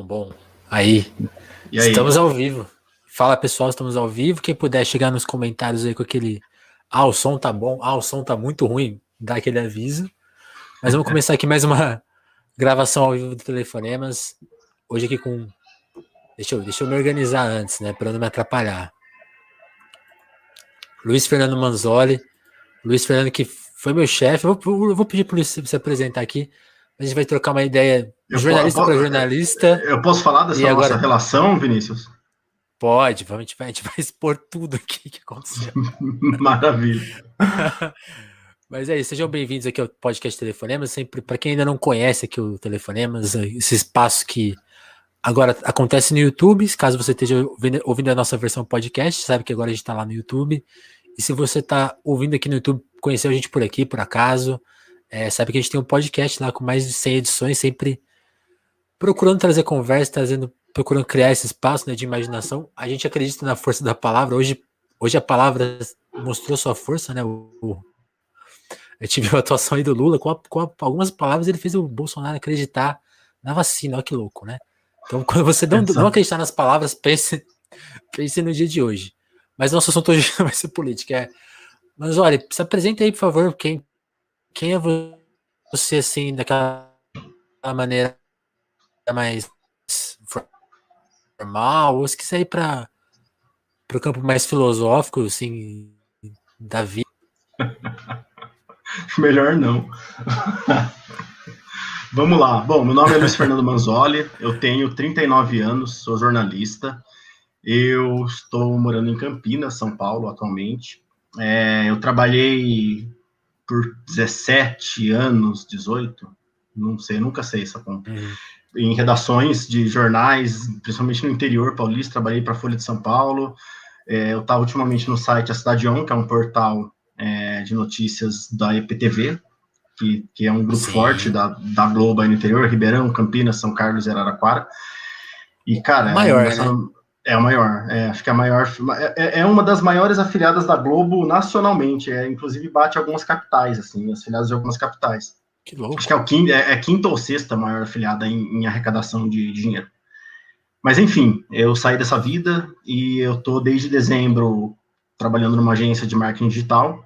Bom, bom. Aí, aí, estamos ao vivo. Fala pessoal, estamos ao vivo. Quem puder chegar nos comentários aí com aquele. Ah, o som tá bom. Ah, o som tá muito ruim. Dá aquele aviso. Mas vamos começar aqui mais uma gravação ao vivo do Telefonemas. Hoje aqui com. Deixa eu, deixa eu me organizar antes, né? Para não me atrapalhar. Luiz Fernando Manzoli. Luiz Fernando, que foi meu chefe. Vou, vou pedir para o Luiz se apresentar aqui. A gente vai trocar uma ideia de jornalista para jornalista. Eu posso falar dessa nossa agora... relação, Vinícius? Pode, a gente, vai, a gente vai expor tudo aqui que aconteceu. Maravilha. Mas é isso, sejam bem-vindos aqui ao podcast Telefonemas. Sempre, para quem ainda não conhece aqui o Telefonemas, esse espaço que agora acontece no YouTube. Caso você esteja ouvindo, ouvindo a nossa versão podcast, sabe que agora a gente está lá no YouTube. E se você está ouvindo aqui no YouTube, conheceu a gente por aqui, por acaso, é, sabe que a gente tem um podcast lá com mais de 100 edições, sempre procurando trazer conversa, trazendo, procurando criar esse espaço né, de imaginação. A gente acredita na força da palavra. Hoje, hoje a palavra mostrou sua força, né? O, o, eu tive a atuação aí do Lula, com, a, com a, algumas palavras ele fez o Bolsonaro acreditar na vacina, olha que louco, né? Então, quando você não, não acreditar nas palavras, pense, pense no dia de hoje. Mas nosso assunto hoje vai ser política. É... Mas olha, se apresente aí, por favor, quem quem é você, assim, daquela maneira mais formal, ou se quiser ir para o campo mais filosófico, assim, da vida? Melhor não. Vamos lá. Bom, meu nome é Luiz Fernando Manzoli, eu tenho 39 anos, sou jornalista. Eu estou morando em Campinas, São Paulo, atualmente. É, eu trabalhei por 17 anos, 18, não sei, nunca sei essa conta. Uhum. Em redações de jornais, principalmente no interior paulista, trabalhei para a Folha de São Paulo. É, eu estava ultimamente no site A Cidade On, que é um portal é, de notícias da EPTV, que, que é um grupo Sim. forte da, da Globo aí no interior, Ribeirão, Campinas, São Carlos e Araraquara. E, cara, maior, é, né? É a maior, é, acho que é a maior. É, é uma das maiores afiliadas da Globo nacionalmente, é, inclusive bate algumas capitais, assim, as filiadas de algumas capitais. Que louco. Acho que é, o quinto, é, é quinta ou sexta maior afiliada em, em arrecadação de, de, dinheiro. Mas enfim, eu saí dessa vida e eu tô desde dezembro trabalhando numa agência de marketing digital.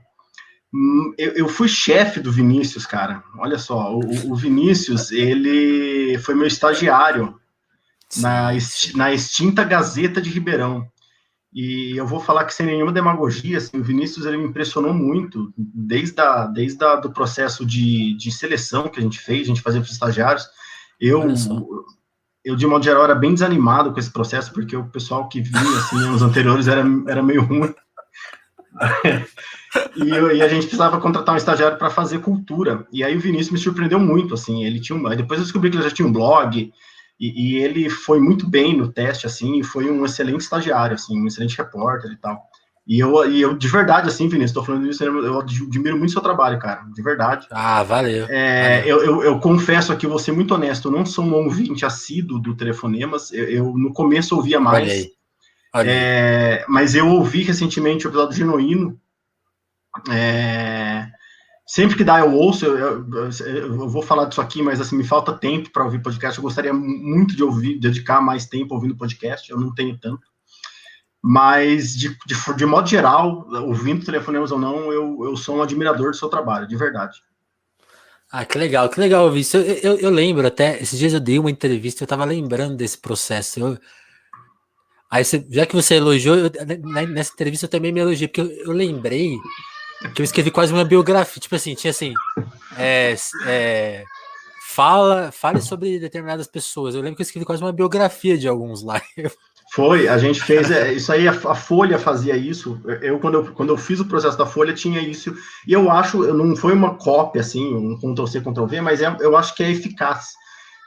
Hum, eu, eu fui chefe do Vinícius, cara. Olha só, o, o Vinícius, ele foi meu estagiário na, na extinta Gazeta de Ribeirão. E eu vou falar que sem nenhuma demagogia, assim, o Vinícius ele me impressionou muito, desde, a, desde a, do processo de, de seleção que a gente fez, a gente fazia para os estagiários. Eu, eu, de modo geral, era bem desanimado com esse processo, porque o pessoal que vinha assim, anos anteriores era, era meio ruim. e, e, a gente precisava contratar um estagiário para fazer cultura. E aí o Vinícius me surpreendeu muito, assim, ele tinha um, depois eu descobri que ele já tinha um blog, e, e, ele foi muito bem no teste, assim, e foi um excelente estagiário, assim, um excelente repórter e tal. E eu, e eu de verdade, assim, Vinícius, estou falando isso, eu admiro muito o seu trabalho, cara, de verdade. Ah, valeu. É, valeu. Eu, eu, eu, confesso aqui, vou ser muito honesto, eu não sou um ouvinte assíduo do Telefonemas, eu, eu no começo ouvia mais. É, mas eu ouvi recentemente o episódio genuíno, é, Sempre que dá, eu ouço, eu, eu, eu, vou falar disso aqui, mas assim, me falta tempo para ouvir podcast. Eu gostaria muito de ouvir, dedicar mais tempo ouvindo podcast, eu não tenho tanto. Mas, de, de, de modo geral, ouvindo telefonemas ou não, eu, eu sou um admirador do seu trabalho, de verdade. Ah, que legal, que legal ouvir isso. Eu, eu, eu, lembro até, esses dias eu dei uma entrevista, eu tava lembrando desse processo. Eu, aí, você, já que você elogiou, eu, nessa entrevista eu também me elogiei, porque eu lembrei que eu escrevi quase uma biografia, tipo assim, tinha assim, é, é, fala, fale sobre determinadas pessoas. Eu lembro que eu escrevi quase uma biografia de alguns lá. Foi, a gente fez é, isso aí, a, a, Folha fazia isso. Eu quando, eu, quando eu fiz o processo da Folha, tinha isso. E eu acho, não foi uma cópia, assim, um Ctrl-C, Ctrl-V, mas é, eu acho que é eficaz.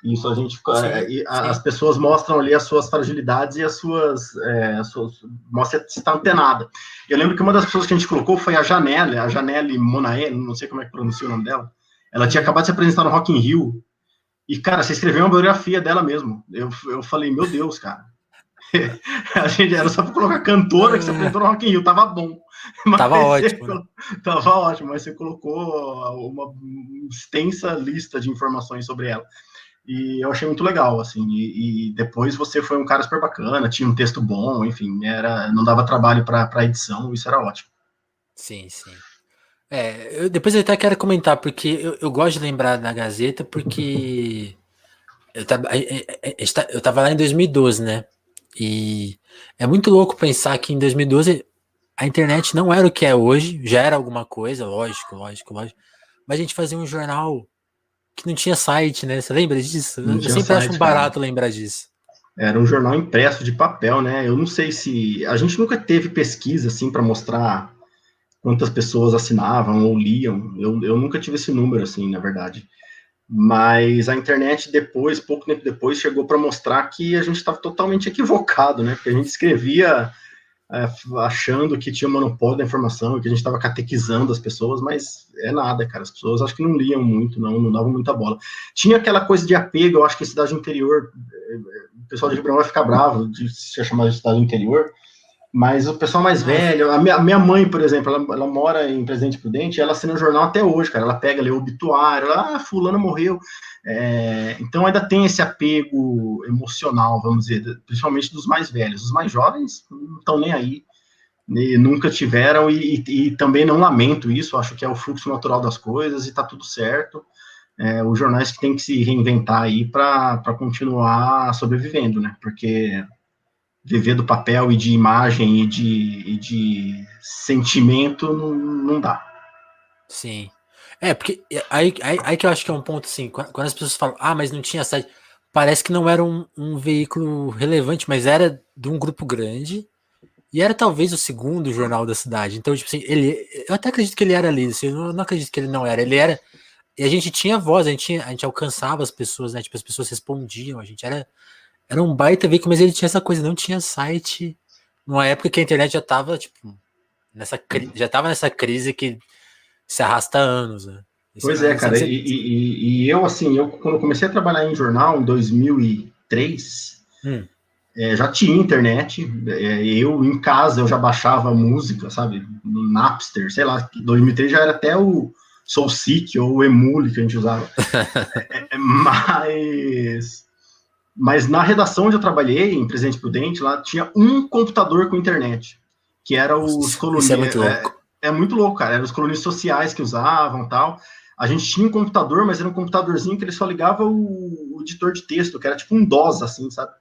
Isso a gente, sim, é, sim. as pessoas mostram ali as suas fragilidades e as suas, é, as suas mostra se está antenada. Eu lembro que uma das pessoas que a gente colocou foi a Janelle, a Janelle Monae, não sei como é que pronuncia o nome dela. Ela tinha acabado de se apresentar no Rock in Rio. E, cara, você escreveu uma biografia dela mesmo. Eu, eu falei, meu Deus, cara. a gente era só para colocar cantora que se apresentou no Rock in Rio, tava bom. Mas tava ótimo. Né? Tava ótimo, mas você colocou uma extensa lista de informações sobre ela. E eu achei muito legal, assim, e, e, depois você foi um cara super bacana, tinha um texto bom, enfim, era, não dava trabalho para edição, isso era ótimo. Sim, sim. É, eu, depois eu até quero comentar, porque eu, eu gosto de lembrar da Gazeta, porque eu tava, eu tava lá em 2012, né? E é muito louco pensar que em 2012 a internet não era o que é hoje, já era alguma coisa, lógico, lógico, lógico. Mas a gente fazia um jornal que não tinha site, né? Você lembra disso? Não eu sempre site, acho um barato cara. lembrar disso. Era um jornal impresso de papel, né? Eu não sei se. A gente nunca teve pesquisa assim para mostrar quantas pessoas assinavam ou liam. Eu, eu nunca tive esse número, assim, na verdade. Mas a internet depois, pouco tempo depois, chegou para mostrar que a gente estava totalmente equivocado, né? Porque a gente escrevia achando que tinha monopólio da informação, que a gente estava catequizando as pessoas, mas é nada, cara. As pessoas acho que não liam muito, não, não davam muita bola. Tinha aquela coisa de apego, eu acho que a cidade interior, é, é, o pessoal de Ribeirão vai ficar bravo de ser chamado de cidade interior, mas o pessoal mais velho, a minha, a minha mãe, por exemplo, ela, ela, mora em Presidente Prudente, ela assina o jornal até hoje, cara. Ela pega, lê o obituário, ela, ah, fulano morreu. É, então ainda tem esse apego emocional, vamos dizer, principalmente dos mais velhos. Os mais jovens não estão nem aí, e nunca tiveram, e, e, e, também não lamento isso, acho que é o fluxo natural das coisas e tá tudo certo. É, os jornais que têm que se reinventar aí para continuar sobrevivendo, né? Porque viver do papel e de imagem e de, e de sentimento não, não dá. Sim. É, porque aí, aí, aí, que eu acho que é um ponto assim, quando as pessoas falam, ah, mas não tinha site, parece que não era um, um veículo relevante, mas era de um grupo grande e era talvez o segundo jornal da cidade. Então, tipo assim, ele, eu até acredito que ele era líder, assim, eu não acredito que ele não era, ele era, e a gente tinha voz, a gente, tinha, a gente alcançava as pessoas, né, tipo, as pessoas respondiam, a gente era, era um baita veículo, mas ele tinha essa coisa, não tinha site, numa época que a internet já tava, tipo, nessa, já tava nessa crise que se arrasta anos, né? pois é, cara, e, e, e, eu, assim, eu quando comecei a trabalhar em jornal em 2003, hum. é, já tinha internet, é, eu em casa eu já baixava música, sabe, no Napster, sei lá, 2003 já era até o SoulSeek ou o Emule que a gente usava, é, é, mas... Mas na redação onde eu trabalhei, em Presidente Prudente, lá tinha um computador com internet, que era os colunistas. Isso é muito é, louco é muito louco, cara. Eram os colunistas sociais que usavam tal. A gente tinha um computador, mas era um computadorzinho que ele só ligava o, o editor de texto, que era tipo um DOS, assim, sabe?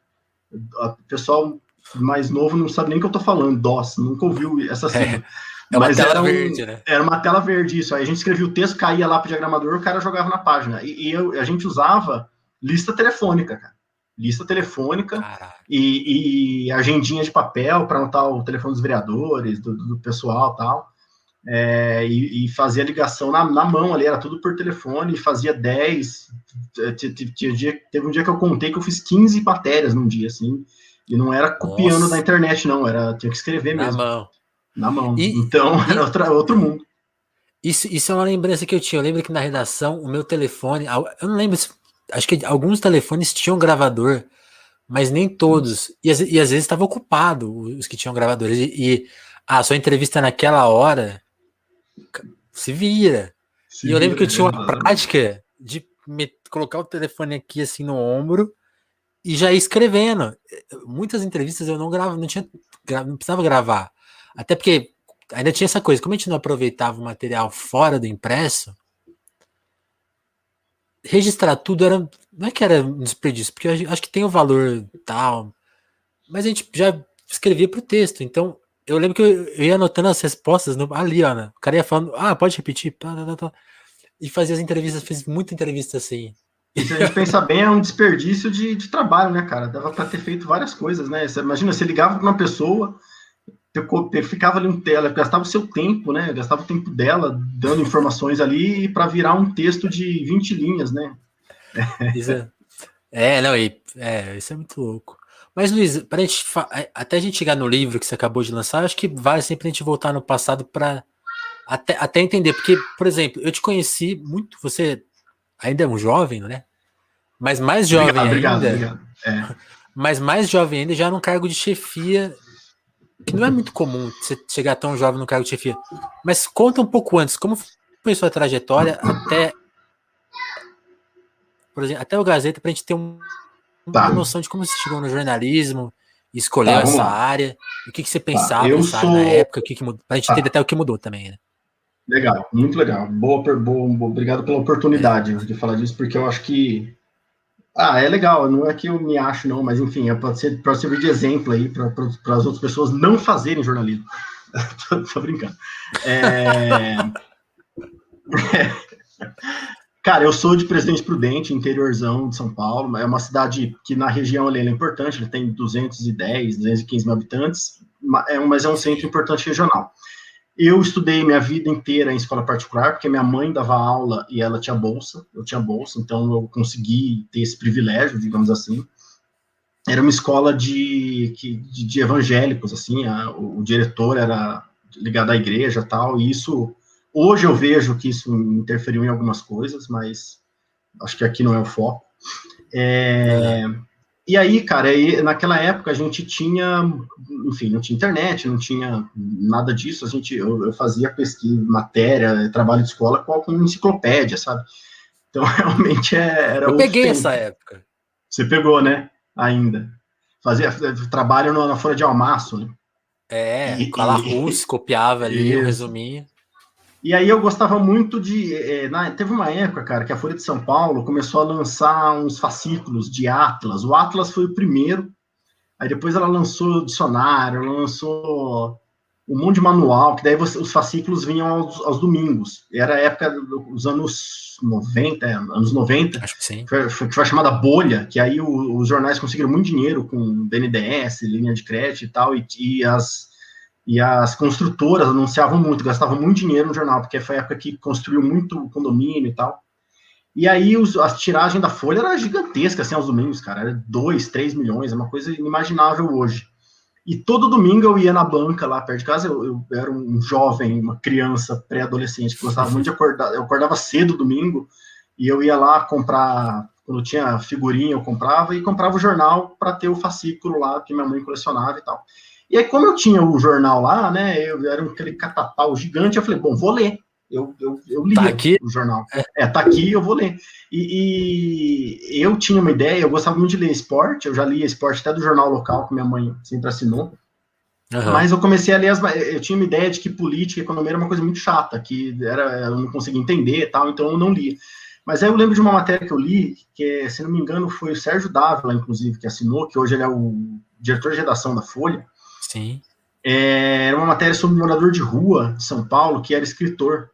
O pessoal mais novo não sabe nem o que eu tô falando, DOS, nunca ouviu essa sigla. É, é uma tela um, verde, né? Era uma tela verde, isso. Aí a gente escrevia o texto, caía lá pro diagramador, o cara jogava na página. E, e eu, a gente usava lista telefônica, cara. Lista telefônica e, e, agendinha de papel para anotar o telefone dos vereadores, do, do pessoal tal é, e, e, fazia ligação na, na, mão ali, era tudo por telefone, fazia 10. Tinha dia, teve um dia que eu contei que eu fiz 15 matérias num dia, assim, e não era copiando Nossa. da internet, não, era tinha que escrever mesmo. Na mão. Na mão. E, então, e, era outra, outro mundo. Isso, isso é uma lembrança que eu tinha. Eu lembro que na redação, o meu telefone, eu não lembro, acho que alguns telefones tinham gravador, mas nem todos. E, e às vezes estava ocupado os que tinham gravadores. E, e a sua entrevista naquela hora se vira. Se e eu lembro que eu tinha uma prática de colocar o telefone aqui assim no ombro e já ir escrevendo. Muitas entrevistas eu não gravo, não tinha, não precisava gravar. Até porque ainda tinha essa coisa, como a gente não aproveitava o material fora do impresso, registrar tudo era. Não é que era um desperdício, porque acho que tem o valor tal, mas a gente já escrevia para o texto. Então eu lembro que eu, ia anotando as respostas no, ali, ó. Né? O cara ia falando, ah, pode repetir? E fazia as entrevistas, fez muita entrevista assim. E se a gente pensar bem, é um desperdício de, de trabalho, né, cara? Dava para ter feito várias coisas, né? Você, imagina, você ligava para uma pessoa, ficava ali um tela, gastava o seu tempo, né? Gastava o tempo dela dando informações ali para virar um texto de 20 linhas, né? Isso é, é, não, e, é, isso é muito louco. Mas, Luiz, pra gente, é, até a gente chegar no livro que você acabou de lançar, acho que vale sempre a gente voltar no passado para até, até entender. Porque, por exemplo, eu te conheci muito, você ainda é um jovem, né? Mas mais jovem obrigado, ainda. Obrigado, obrigado. É. Mas mais jovem ainda, já num cargo de chefia, que não é muito comum você chegar tão jovem no cargo de chefia. Mas conta um pouco antes, como foi sua trajetória até por exemplo, até o Gazeta, para a gente ter um, tá. uma noção de como você chegou no jornalismo, escolheu tá, essa área, o que, que você tá, pensava tá, sou... na época, o que, que mudou, para a gente tá. entender até o que mudou também, né? Legal, muito legal. Boa, boa, obrigado pela oportunidade é. de falar disso, porque eu acho que. Ah, é legal, não é que eu me acho, não, mas enfim, é para ser, servir de exemplo aí para as outras pessoas não fazerem jornalismo. tô, tô, brincando. É... Cara, eu sou de Presidente Prudente, interiorzão de São Paulo. É uma cidade que na região ali é importante, ele tem 210, 215 mil habitantes, é mas é um centro importante regional. Eu estudei minha vida inteira em escola particular, porque minha mãe dava aula e ela tinha bolsa, eu tinha bolsa, então eu consegui ter esse privilégio, digamos assim. Era uma escola de, de, de evangélicos, assim, a, o, o, diretor era ligado à igreja tal, e isso, hoje eu vejo que isso interferiu em algumas coisas, mas acho que aqui não é o foco. É. E aí, cara, aí, naquela época a gente tinha, enfim, não tinha internet, não tinha nada disso. A gente, eu, eu fazia pesquisa, matéria, trabalho de escola com enciclopédia, sabe? Então, realmente é, era. Eu peguei tempo. essa época. Você pegou, né? Ainda. Fazia trabalho na Folha de Almaço, né? É, e, com a Rus, copiava ali o resuminho. E aí eu gostava muito de. É, na, teve uma época, cara, que a Folha de São Paulo começou a lançar uns fascículos de Atlas. O Atlas foi o primeiro, aí depois ela lançou o dicionário, ela lançou um monte de manual, que daí você, os fascículos vinham aos, aos, domingos. Era a época dos anos 90, é, anos 90. Acho que sim. Foi, foi, foi a chamada bolha, que aí o, os jornais conseguiram muito dinheiro com BNDES, linha de crédito e tal, e, e as e as construtoras anunciavam muito, gastavam muito dinheiro no jornal, porque foi a época que construiu muito condomínio e tal. E aí os, a tiragem da Folha era gigantesca, assim, aos domingos, cara. Era 2, 3 milhões, é uma coisa inimaginável hoje. E todo domingo eu ia na banca lá perto de casa, eu, eu era um jovem, uma criança pré-adolescente que gostava muito de acordar. Eu acordava cedo domingo e eu ia lá comprar, quando tinha figurinha eu comprava, e comprava o jornal para ter o fascículo lá que minha mãe colecionava e tal. E aí, como eu tinha o jornal lá, né, eu era aquele catapau gigante, eu falei, bom, vou ler. Eu, eu, eu li tá aqui? o jornal. É. é, tá aqui, eu vou ler. E, e, eu tinha uma ideia, eu gostava muito de ler esporte, eu já lia esporte até do jornal local, que minha mãe sempre assinou. Uhum. Mas eu comecei a ler as. Eu tinha uma ideia de que política e economia era uma coisa muito chata, que era, eu não conseguia entender e tal, então eu não lia. Mas aí eu lembro de uma matéria que eu li, que, se não me engano, foi o Sérgio Dávila, inclusive, que assinou, que hoje ele é o diretor de redação da Folha. Sim. É, era uma matéria sobre um morador de rua de São Paulo que era escritor.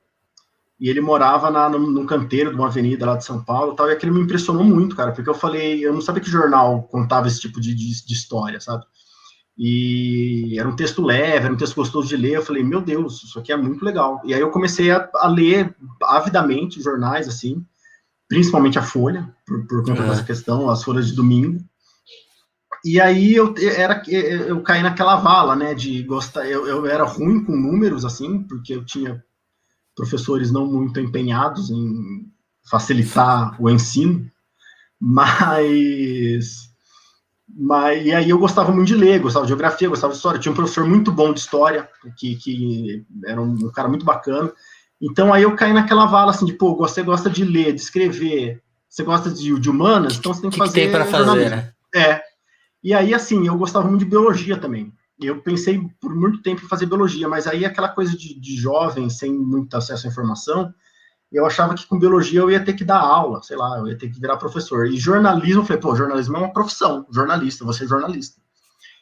E ele morava na, no, no canteiro de uma avenida lá de São Paulo tal, e aquilo me impressionou muito, cara, porque eu falei, eu não sabia que jornal contava esse tipo de, de, de história, sabe? E era um texto leve, era um texto gostoso de ler. Eu falei, meu Deus, isso aqui é muito legal. E aí eu comecei a, a ler avidamente jornais, assim, principalmente a Folha, por, por conta uhum. dessa questão, as folhas de domingo. E aí eu era eu caí naquela vala, né, de gostar, eu, eu era ruim com números assim, porque eu tinha professores não muito empenhados em facilitar o ensino, mas mas e aí eu gostava muito de ler, gostava de geografia, gostava de história, tinha um professor muito bom de história, que, que era um, cara muito bacana. Então aí eu caí naquela vala assim de, pô, você gosta de ler, de escrever, você gosta de, de humanas, então você tem que, que fazer. Que tem para fazer, né? É. E aí, assim, eu gostava muito de biologia também. Eu pensei por muito tempo em fazer biologia, mas aí aquela coisa de, de jovem, sem muito acesso à informação, eu achava que com biologia eu ia ter que dar aula, sei lá, eu ia ter que virar professor. E jornalismo, eu falei, pô, jornalismo é uma profissão, jornalista, você é jornalista.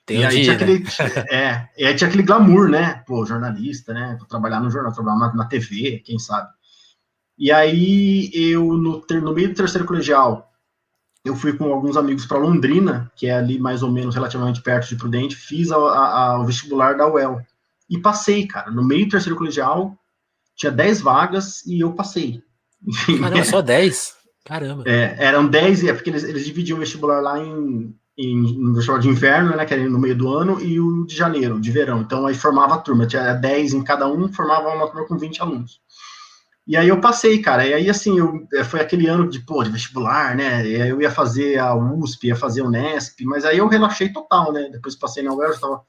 Tem e aí tinha aquele, né? é, e aí tinha aquele glamour, né? Pô, jornalista, né? Vou trabalhar no jornal, trabalhar na, na TV, quem sabe. E aí eu, no, no meio do terceiro colegial, eu fui com alguns amigos para Londrina, que é ali mais ou menos relativamente perto de Prudente, fiz a, a, a, o vestibular da UEL. E passei, cara. No meio do terceiro colegial, tinha 10 vagas e eu passei. Enfim, Caramba, só 10? Caramba. É, eram 10, é porque eles, eles dividiam o vestibular lá em, em, no vestibular de inverno, né, que era no meio do ano, e o de janeiro, de verão. Então aí formava a turma, tinha 10 em cada um, formava uma turma com 20 alunos. E aí eu passei, cara. E aí, assim, eu, é, foi aquele ano de, pô, de vestibular, né? E aí eu ia fazer a USP, ia fazer o Nesp, mas aí eu relaxei total, né? Depois passei na UEL, estava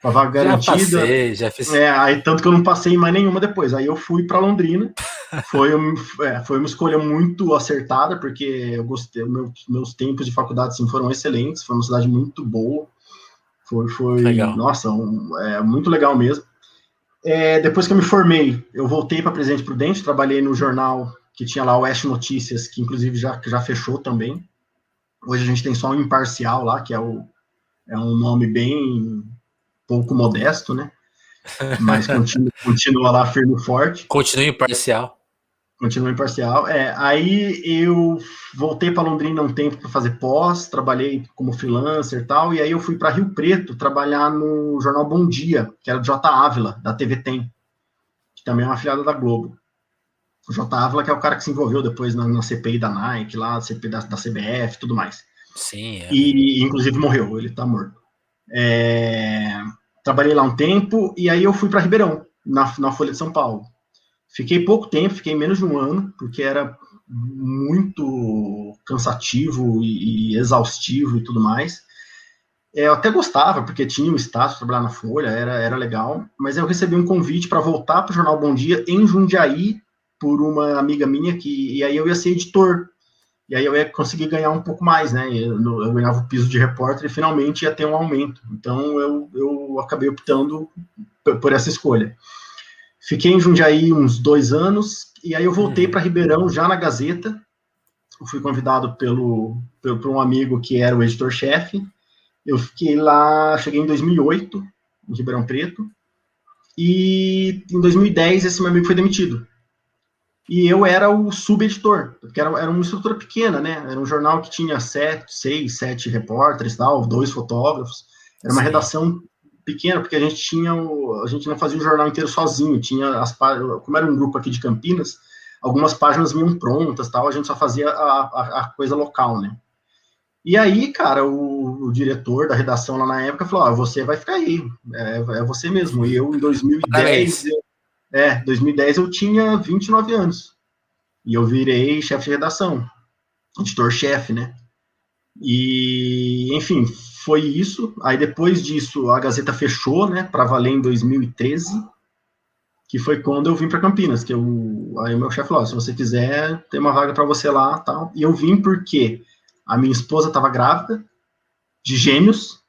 com a vaga garantida. Já passei, já fiz. É, aí tanto que eu não passei mais nenhuma depois. Aí eu fui para Londrina. foi, um, é, foi uma escolha muito acertada, porque eu gostei, meu, meus tempos de faculdade assim, foram excelentes. Foi uma cidade muito boa. Foi, foi legal. nossa, um, é, muito legal mesmo. É, depois que eu me formei, eu voltei para Presidente Prudente, trabalhei no jornal que tinha lá o Oeste Notícias, que inclusive já, já fechou também. Hoje a gente tem só um imparcial lá, que é, o, é um nome bem pouco modesto, né? Mas continua, continua lá firme e forte. Continua imparcial. Continua imparcial. É, aí eu voltei para Londrina um tempo para fazer pós, trabalhei como freelancer e tal, e aí eu fui para Rio Preto trabalhar no jornal Bom Dia, que era do J. Ávila, da TV Tem, que também é uma afiliada da Globo. O J. Ávila, que é o cara que se envolveu depois na, na CPI da Nike, lá, CPI da, da CBF tudo mais. Sim. É. E, inclusive, morreu, ele tá morto. É, trabalhei lá um tempo, e aí eu fui para Ribeirão, na, na Folha de São Paulo. Fiquei pouco tempo, fiquei menos de um ano, porque era muito cansativo e, e exaustivo e tudo mais. É, eu até gostava, porque tinha um status trabalhar na Folha, era, era legal, mas eu recebi um convite para voltar para o Jornal Bom Dia em Jundiaí, por uma amiga minha, que, e aí eu ia ser editor, e aí eu ia conseguir ganhar um pouco mais, né? Eu, eu ganhava o piso de repórter e finalmente ia ter um aumento. Então eu, eu acabei optando por essa escolha. Fiquei em Jundiaí uns dois anos, e aí eu voltei uhum. para Ribeirão já na Gazeta. Eu fui convidado pelo, pelo, por um amigo que era o editor-chefe. Eu fiquei lá, cheguei em 2008, em Ribeirão Preto. E em 2010 esse meu amigo foi demitido. E eu era o subeditor, porque era, era uma estrutura pequena, né? Era um jornal que tinha sete, seis, sete repórteres, tal, dois fotógrafos. Era uma Sim. redação pequena, porque a gente tinha o, a gente não fazia o jornal inteiro sozinho, tinha as como era um grupo aqui de Campinas, algumas páginas vinham prontas, tal, a gente só fazia a, a, a coisa local, né? E aí, cara, o, o, diretor da redação lá na época falou: ah, você vai ficar aí, é, é você mesmo. E eu, em 2010, eu, é, 2010 eu tinha 29 anos. E eu virei chefe de redação, editor-chefe, né? E, enfim, foi isso. Aí depois disso, a Gazeta fechou, né, para valer em 2013, que foi quando eu vim para Campinas, que eu, aí o meu chefe falou, se você quiser, tem uma vaga para você lá, tal. E eu vim porque a minha esposa estava grávida de gêmeos,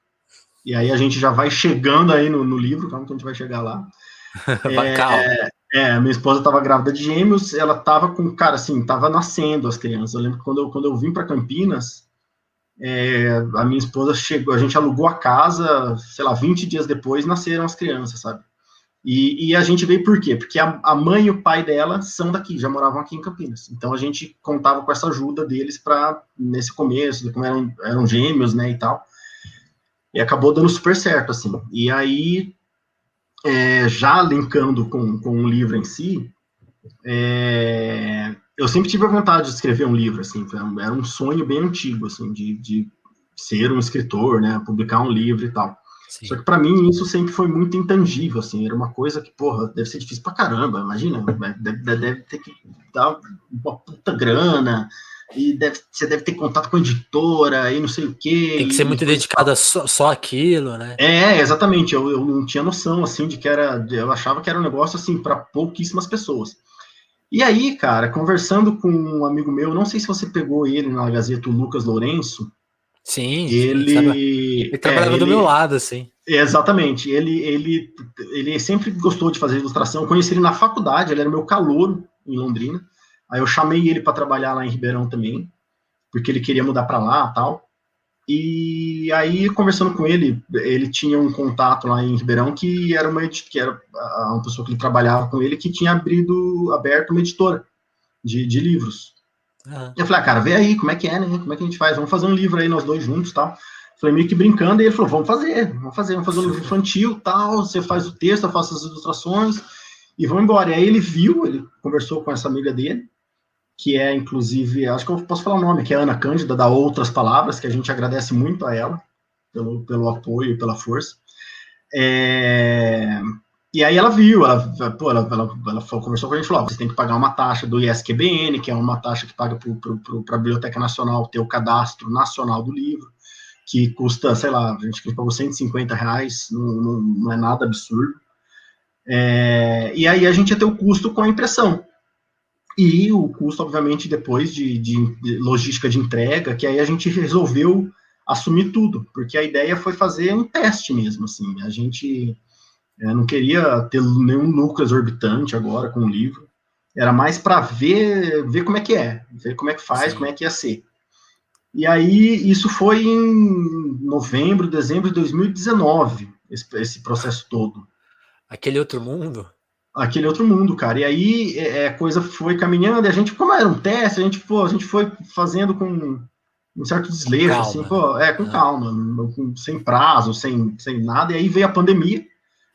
e aí a gente já vai chegando aí no, no livro, calma que a gente vai chegar lá. é, é, minha esposa estava grávida de gêmeos, ela estava com, cara, assim, tava nascendo as crianças. Eu lembro que quando eu, quando eu vim para Campinas, é, a minha esposa chegou, a gente alugou a casa, sei lá, 20 dias depois nasceram as crianças, sabe? E, e a gente veio por quê? Porque a, a, mãe e o pai dela são daqui, já moravam aqui em Campinas. Então a gente contava com essa ajuda deles para nesse começo, como eram, eram gêmeos, né, e tal. E acabou dando super certo, assim. E aí, é, já linkando com, com o livro em si, é, eu sempre tive a vontade de escrever um livro, assim, era um sonho bem antigo, assim, de, de ser um escritor, né, publicar um livro e tal. Sim. Só que para mim isso sempre foi muito intangível, assim, era uma coisa que, porra, deve ser difícil pra caramba, imagina, deve, deve ter que dar uma puta grana, e deve, você deve ter contato com a editora e não sei o quê. Tem que ser muito dedicado a só, só aquilo, né? É, exatamente, eu, eu não tinha noção, assim, de que era, eu achava que era um negócio, assim, para pouquíssimas pessoas. E aí, cara, conversando com um amigo meu, não sei se você pegou ele na Gazeta, o Lucas Lourenço. Sim, ele, ele trabalhava é, do meu lado, assim. Exatamente. Ele, ele, ele sempre gostou de fazer ilustração. Eu conheci ele na faculdade, ele era meu calouro em Londrina. Aí eu chamei ele para trabalhar lá em Ribeirão também, porque ele queria mudar para lá, tal. E aí, conversando com ele, ele tinha um contato lá em Ribeirão que era uma que era uma pessoa que ele trabalhava com ele que tinha abrido, aberto uma editora de, de livros. Uhum. Eu falei, ah, cara, vê aí como é que é, né? Como é que a gente faz? Vamos fazer um livro aí nós dois juntos, tal. Falei meio que brincando, e ele falou, vamos fazer, vamos fazer, vamos fazer um livro infantil, tal. Você faz o texto, eu faço as ilustrações e vamos embora. E aí ele viu, ele conversou com essa amiga dele que é, inclusive, acho que eu posso falar o nome, que é Ana Cândida, da Outras Palavras, que a gente agradece muito a ela pelo, pelo apoio e pela força. É, E aí ela viu, ela, pô, ela, ela, ela conversou com a gente e falou: você tem que pagar uma taxa do ISQBN, que é uma taxa que paga para a Biblioteca Nacional ter o cadastro nacional do livro, que custa, sei lá, a gente pagou 150 reais, não, não, não é nada absurdo. É, e aí a gente ia ter o custo com a impressão. E o custo, obviamente, depois de, de logística de entrega, que aí a gente resolveu assumir tudo, porque a ideia foi fazer um teste mesmo, assim, a gente é, não queria ter nenhum lucro exorbitante agora com o livro. Era mais para ver, ver como é que é, ver como é que faz, Sim. como é que ia ser. E aí, isso foi em novembro, dezembro de 2019, esse, esse processo todo. Aquele outro mundo? Aquele outro mundo, cara. E aí, é, a é, coisa foi caminhando, e a gente, como era um teste, a gente, pô, a gente foi fazendo com um certo desleixo, assim, pô, é, com ah. calma, com, sem prazo, sem, sem nada. E aí veio a pandemia,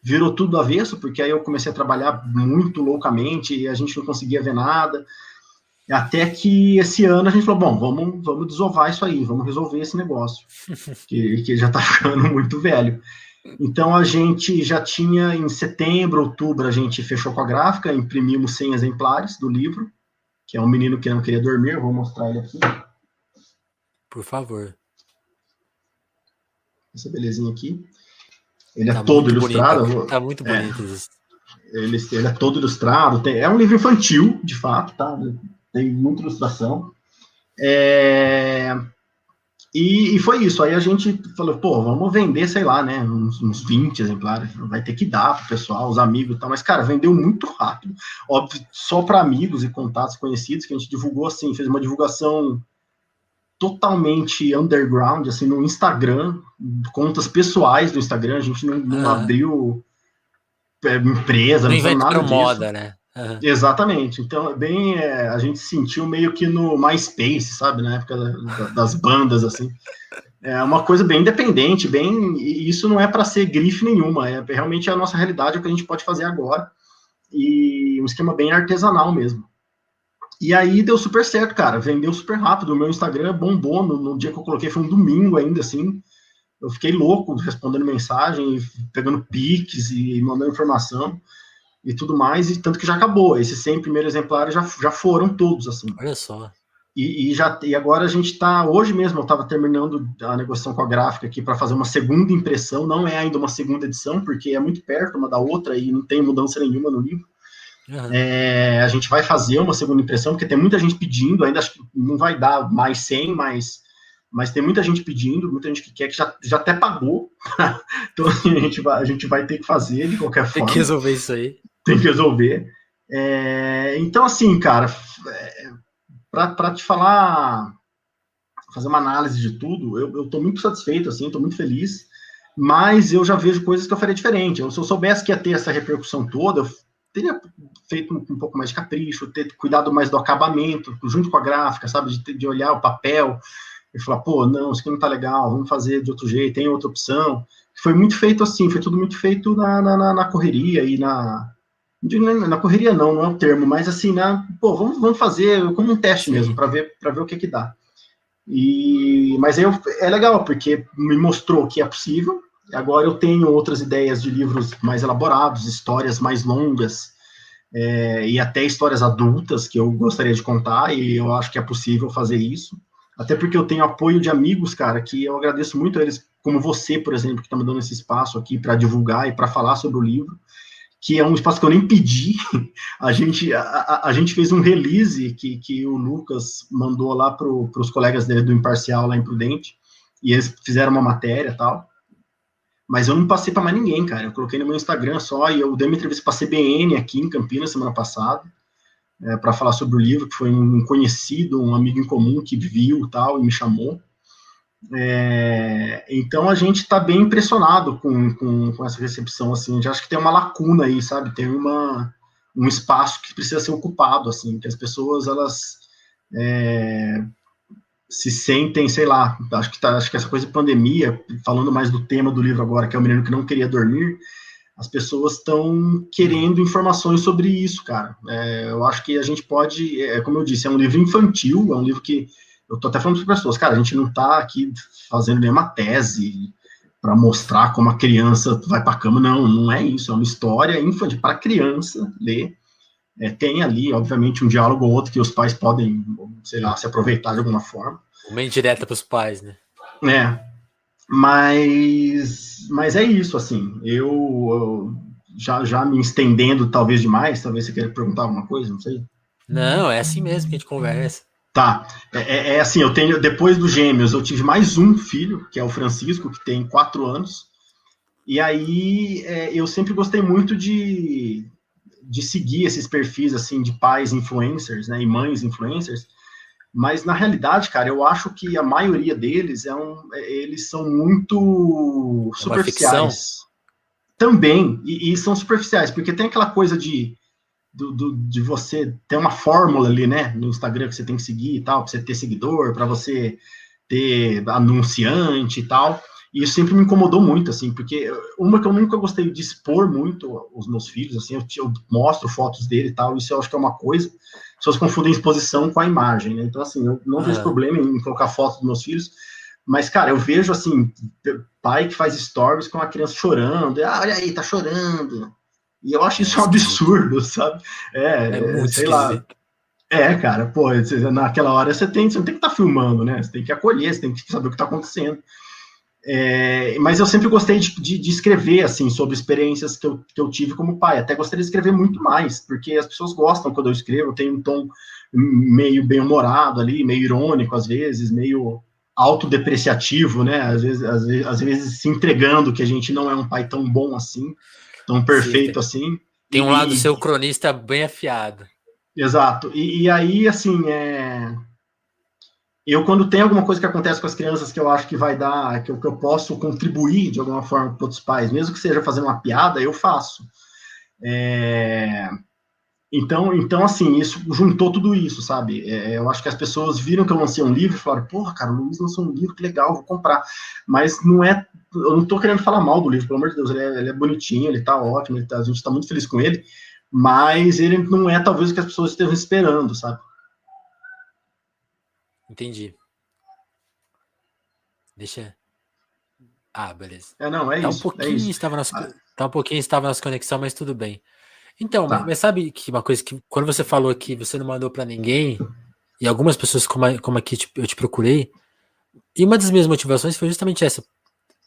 virou tudo do avesso, porque aí eu comecei a trabalhar muito loucamente e a gente não conseguia ver nada. Até que esse ano a gente falou: bom, vamos, vamos desovar isso aí, vamos resolver esse negócio, que, que já está ficando muito velho. Então a gente já tinha em setembro, outubro, a gente fechou com a gráfica, imprimimos 100 exemplares do livro, que é um menino que não queria dormir, eu vou mostrar ele aqui. Por favor. Essa belezinha aqui. Ele é tá todo ilustrado. Bonito, tá muito é. bonito é, ele, ele, é todo ilustrado. Tem, é um livro infantil, de fato, tá? Tem muita ilustração. É, e, e, foi isso. Aí a gente falou, pô, vamos vender, sei lá, né? Uns, uns 20 exemplares. Vai ter que dar pro pessoal, os amigos e tal. Mas, cara, vendeu muito rápido. Óbvio, só para amigos e contatos conhecidos, que a gente divulgou assim, fez uma divulgação totalmente underground, assim, no Instagram, contas pessoais do Instagram, a gente não, não uhum. abriu é, empresa, não, não nada disso. moda, né? Uhum. Exatamente. Então, é bem, é, a gente sentiu meio que no MySpace, sabe, na época da, das bandas, assim. É uma coisa bem independente, bem. Isso não é para ser grife nenhuma, é realmente a nossa realidade, é o que a gente pode fazer agora. E um esquema bem artesanal mesmo. E aí deu super certo, cara. Vendeu super rápido. O meu Instagram bombou. No, no, dia que eu coloquei, foi um domingo ainda, assim. Eu fiquei louco respondendo mensagem, pegando piques e mandando informação e tudo mais. E tanto que já acabou. Esses 100 primeiros exemplares já, já foram todos, assim. Olha só. E, e já, e agora a gente está. Hoje mesmo eu estava terminando a negociação com a gráfica aqui para fazer uma segunda impressão. Não é ainda uma segunda edição, porque é muito perto uma da outra e não tem mudança nenhuma no livro. Uhum. É, a gente vai fazer uma segunda impressão, porque tem muita gente pedindo, ainda acho que não vai dar mais 100, mas, mas tem muita gente pedindo, muita gente que quer, que já, já até pagou. então a gente, vai, a gente vai ter que fazer de qualquer forma. Tem que resolver isso aí. Tem que resolver. É, então, assim, cara, é, para te falar, fazer uma análise de tudo, eu, tô muito satisfeito, assim, tô muito feliz, mas eu já vejo coisas que eu faria diferente. Eu, se eu soubesse que ia ter essa repercussão toda, eu teria feito um, um, pouco mais de capricho, ter cuidado mais do acabamento, junto com a gráfica, sabe? De, de olhar o papel e falar, pô, não, isso aqui não tá legal, vamos fazer de outro jeito, tem outra opção. Foi muito feito assim, foi tudo muito feito na, na, na correria e na. Na correria não, não é o termo, mas assim, na, pô, vamos, vamos fazer como um teste mesmo, para ver, ver o que que dá. E, mas eu, é legal, porque me mostrou que é possível, Agora eu tenho outras ideias de livros mais elaborados, histórias mais longas, é, e até histórias adultas que eu gostaria de contar, e eu acho que é possível fazer isso. Até porque eu tenho apoio de amigos, cara, que eu agradeço muito a eles, como você, por exemplo, que está me dando esse espaço aqui para divulgar e para falar sobre o livro, que é um espaço que eu nem pedi. A gente, a, a, gente fez um release que, que o Lucas mandou lá para os colegas dele do Imparcial, lá em Prudente, e eles fizeram uma matéria tal. Mas eu não passei para mais ninguém, cara. Eu coloquei no meu Instagram só e eu dei uma entrevista para CBN aqui em Campinas semana passada, é, para falar sobre o livro, que foi um conhecido, um amigo em comum que viu tal e me chamou. É, então a gente está bem impressionado com, com, com, essa recepção, assim. A gente acha que tem uma lacuna aí, sabe? Tem uma, um espaço que precisa ser ocupado, assim, que as pessoas elas é, se sentem, sei lá, acho que, tá, acho que essa coisa de pandemia, falando mais do tema do livro agora, que é o menino que não queria dormir, as pessoas estão querendo informações sobre isso, cara. É, eu acho que a gente pode, é, como eu disse, é um livro infantil, é um livro que eu tô até falando para as pessoas, cara, a gente não está aqui fazendo nenhuma tese, para mostrar como a criança vai para a cama. Não, não é isso. É uma história infantil para criança ler. É, tem ali, obviamente, um diálogo ou outro que os pais podem, sei lá, se aproveitar de alguma forma. Uma indireta para os pais, né? É. Mas, mas é isso, assim. Eu, eu, já, já me estendendo talvez demais, talvez você queira perguntar alguma coisa, não sei. Não, é assim mesmo que a gente conversa. Tá. É, é, é, assim, eu tenho, depois dos gêmeos, eu tive mais um filho, que é o Francisco, que tem quatro anos. E aí é, eu sempre gostei muito de, de seguir esses perfis assim de pais influencers, né, e mães influencers. Mas na realidade, cara, eu acho que a maioria deles é um, é, eles são muito é superficiais. Também, e, e, são superficiais, porque tem aquela coisa de do, do, de você ter uma fórmula ali, né, no Instagram que você tem que seguir e tal, para você ter seguidor, para você ter anunciante e tal. E isso sempre me incomodou muito, assim, porque uma que eu nunca gostei de expor muito os meus filhos, assim, eu, eu mostro fotos dele e tal, isso eu acho que é uma coisa. As pessoas confundem exposição com a imagem, né? Então, assim, eu não vejo problema em colocar fotos dos meus filhos, mas, cara, eu vejo, assim, pai que faz stories com a criança chorando, ah, olha aí, tá chorando, e eu acho isso um absurdo, sabe? É, é muito sei lá. É, cara, pô, naquela hora você tem, você não tem que estar tá filmando, né? Você tem que acolher, você tem que saber o que está acontecendo. É, mas eu sempre gostei de, de, de, escrever, assim, sobre experiências que eu, que eu tive como pai. Até gostaria de escrever muito mais, porque as pessoas gostam quando eu escrevo, tem um tom meio bem-humorado ali, meio irônico às vezes, meio autodepreciativo, né? Às vezes, às vezes, às vezes se entregando que a gente não é um pai tão bom assim tão perfeito Sim, assim. Tem um e, lado seu cronista bem afiado. Exato. E, e, aí, assim, é... eu quando tem alguma coisa que acontece com as crianças que eu acho que vai dar, que eu, que eu posso contribuir de alguma forma para outros pais, mesmo que seja fazendo uma piada, eu faço. É... Então, então, assim, isso juntou tudo isso, sabe? É, eu acho que as pessoas viram que eu lancei um livro e falaram, porra, cara, o Luiz lançou um livro, que legal, vou comprar. Mas não é. Eu não tô querendo falar mal do livro, pelo amor de Deus, ele é, ele é bonitinho, ele tá ótimo, ele tá, a gente tá muito feliz com ele, mas ele não é talvez o que as pessoas estejam esperando, sabe? Entendi. Deixa. Ah, beleza. É, não, é tá isso. Um pouquinho é isso. Estava nossa, ah. Tá um pouquinho estava nossa conexão, mas tudo bem. Então, tá. mas sabe que uma coisa que quando você falou que você não mandou para ninguém, e algumas pessoas como, como aqui eu te procurei, e uma das minhas motivações foi justamente essa.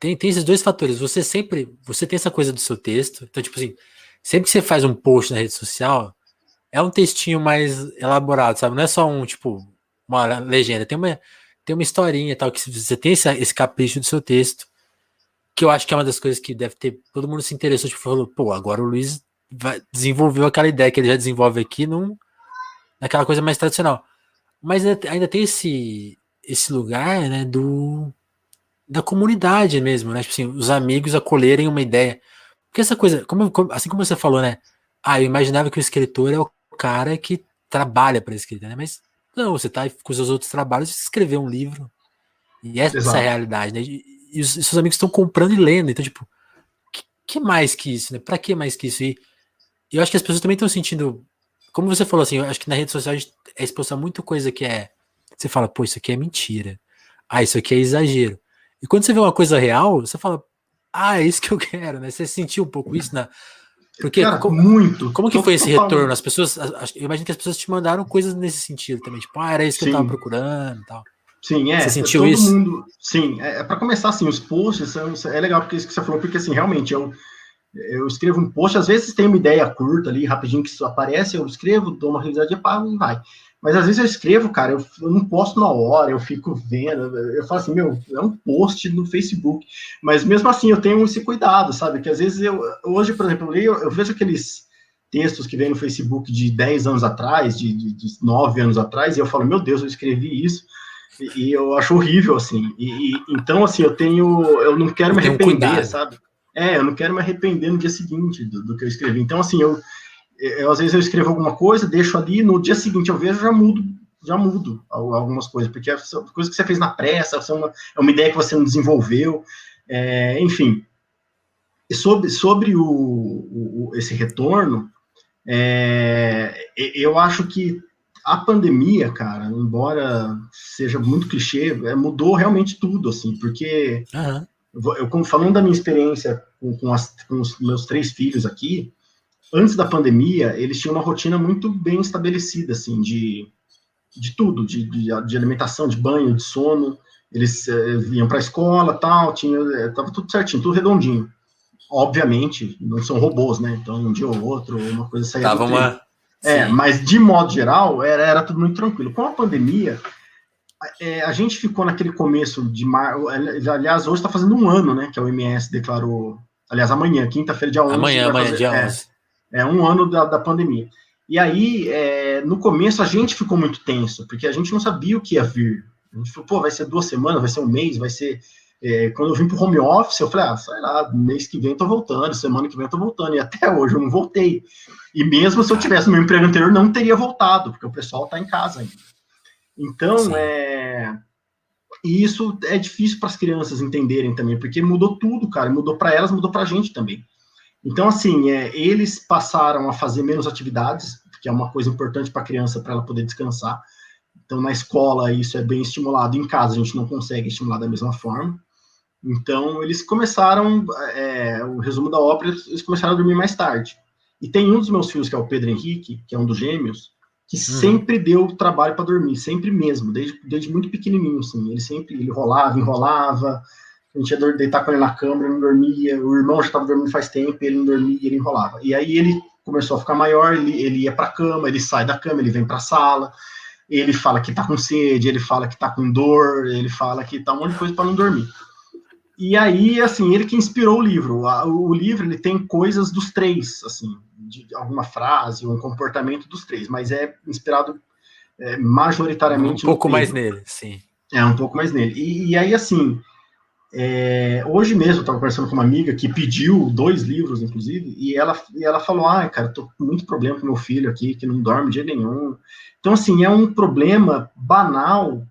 Tem, tem esses dois fatores. Você sempre, você tem essa coisa do seu texto. Então, tipo assim, sempre que você faz um post na rede social, é um textinho mais elaborado, sabe? Não é só um, tipo, uma legenda. Tem uma, tem uma historinha tal, que você tem esse, esse capricho do seu texto, que eu acho que é uma das coisas que deve ter. Todo mundo se interessou, tipo, falou, pô, agora o Luiz vai, desenvolveu aquela ideia que ele já desenvolve aqui num, naquela coisa mais tradicional. Mas ainda tem esse, esse lugar, né, do da comunidade mesmo, né? Tipo assim, os amigos acolherem uma ideia. Porque essa coisa, como, assim como você falou, né? Ah, eu imaginava que o escritor é o cara que trabalha para escrita, né? Mas não, você tá com os seus outros trabalhos e escrever um livro. E essa Exato. é a realidade, né? E, os, e seus amigos estão comprando e lendo. Então, tipo, que, que mais que isso, né? Pra que mais que isso? E eu acho que as pessoas também estão sentindo. Como você falou assim, eu acho que na rede social é exposta muito coisa que é. Você fala, pô, isso aqui é mentira. Ah, isso aqui é exagero. E quando você vê uma coisa real, você fala, ah, é isso que eu quero, né? Você sentiu um pouco isso na. Porque Cara, como, muito. Como que foi esse retorno? As pessoas, eu imagino que as pessoas te mandaram coisas nesse sentido também, tipo, ah, era isso que sim. eu tava procurando, tal. Sim, é. Você sentiu isso? Mundo, sim, é, é para começar assim, os posts são, é legal porque isso que você falou, porque assim, realmente eu eu escrevo um post, às vezes tem uma ideia curta ali, rapidinho que isso aparece, eu escrevo, dou uma revisada de pago e vai. Mas às vezes eu escrevo, cara, eu, eu, não posto na hora, eu fico vendo, eu falo assim, meu, é um post no Facebook. Mas mesmo assim eu tenho esse cuidado, sabe? Que às vezes eu, hoje, por exemplo, eu, leio, eu vejo aqueles textos que vem no Facebook de 10 anos atrás, de, de, de 9 anos atrás, e eu falo, meu Deus, eu escrevi isso. E, e eu acho horrível, assim. E, e, então, assim, eu tenho, eu não quero eu me arrepender, sabe? É, eu não quero me arrepender no dia seguinte do, do que eu escrevi. Então, assim, eu, eu, às vezes eu escrevo alguma coisa, deixo ali, no dia seguinte eu vejo, já mudo, já mudo algumas coisas, porque é coisa que você fez na pressa, é uma, é uma ideia que você não desenvolveu, é, enfim. E sobre, sobre o, o esse retorno, é, eu acho que a pandemia, cara, embora seja muito clichê, é, mudou realmente tudo, assim, porque uhum eu, falando da minha experiência com, com, as, com os meus três filhos aqui, antes da pandemia, eles tinham uma rotina muito bem estabelecida, assim, de, de tudo, de, de, de alimentação, de banho, de sono. Eles é, iam para a escola, tal, tinha, é, tava tudo certinho, tudo redondinho. Obviamente, não são robôs, né? Então, um dia ou outro, uma coisa saía Tava uma... É, mas de modo geral, era, era tudo muito tranquilo. Com a pandemia, é, a gente ficou naquele começo de março. Aliás, hoje está fazendo um ano, né? Que a OMS declarou. Aliás, amanhã, quinta-feira, dia 11. Amanhã, amanhã, fazer, dia 11. É, um ano da, da pandemia. E aí, é, no começo, a gente ficou muito tenso, porque a gente não sabia o que ia vir. A gente falou, pô, vai ser duas semanas, vai ser um mês, vai ser. É, quando eu vim pro home office, eu falei, ah, sei lá, mês que vem eu tô voltando, semana que vem eu tô voltando, e até hoje eu não voltei. E mesmo se eu tivesse no meu emprego anterior, não teria voltado, porque o pessoal tá em casa ainda. Então, Sim. é. E isso é difícil para as crianças entenderem também, porque mudou tudo, cara. Mudou para elas, mudou para a gente também. Então, assim, é, eles passaram a fazer menos atividades, que é uma coisa importante para a criança, para ela poder descansar. Então, na escola, isso é bem estimulado. Em casa, a gente não consegue estimular da mesma forma. Então, eles começaram, é, o resumo da ópera, eles começaram a dormir mais tarde. E tem um dos meus filhos, que é o Pedro Henrique, que é um dos gêmeos, que uhum. sempre deu trabalho para dormir, sempre mesmo, desde, desde muito pequenininho, assim. Ele sempre ele rolava, enrolava, a gente ia deitar com ele na cama, ele não dormia, o irmão já estava dormindo faz tempo, ele não dormia, ele enrolava. E aí ele começou a ficar maior, ele, ele ia para a cama, ele sai da cama, ele vem para a sala, ele fala que está com sede, ele fala que está com dor, ele fala que tá um monte de coisa para não dormir. E aí, assim, ele que inspirou o livro. O livro, ele tem coisas dos três, assim, de alguma frase, um comportamento dos três, mas é inspirado é, majoritariamente. Um pouco mais nele, sim. É, um pouco mais nele. E, e aí, assim, é, hoje mesmo eu estava conversando com uma amiga que pediu dois livros, inclusive, e ela, e ela falou: Ah, cara, tô com muito problema com meu filho aqui, que não dorme jeito nenhum. Então, assim, é um problema banal,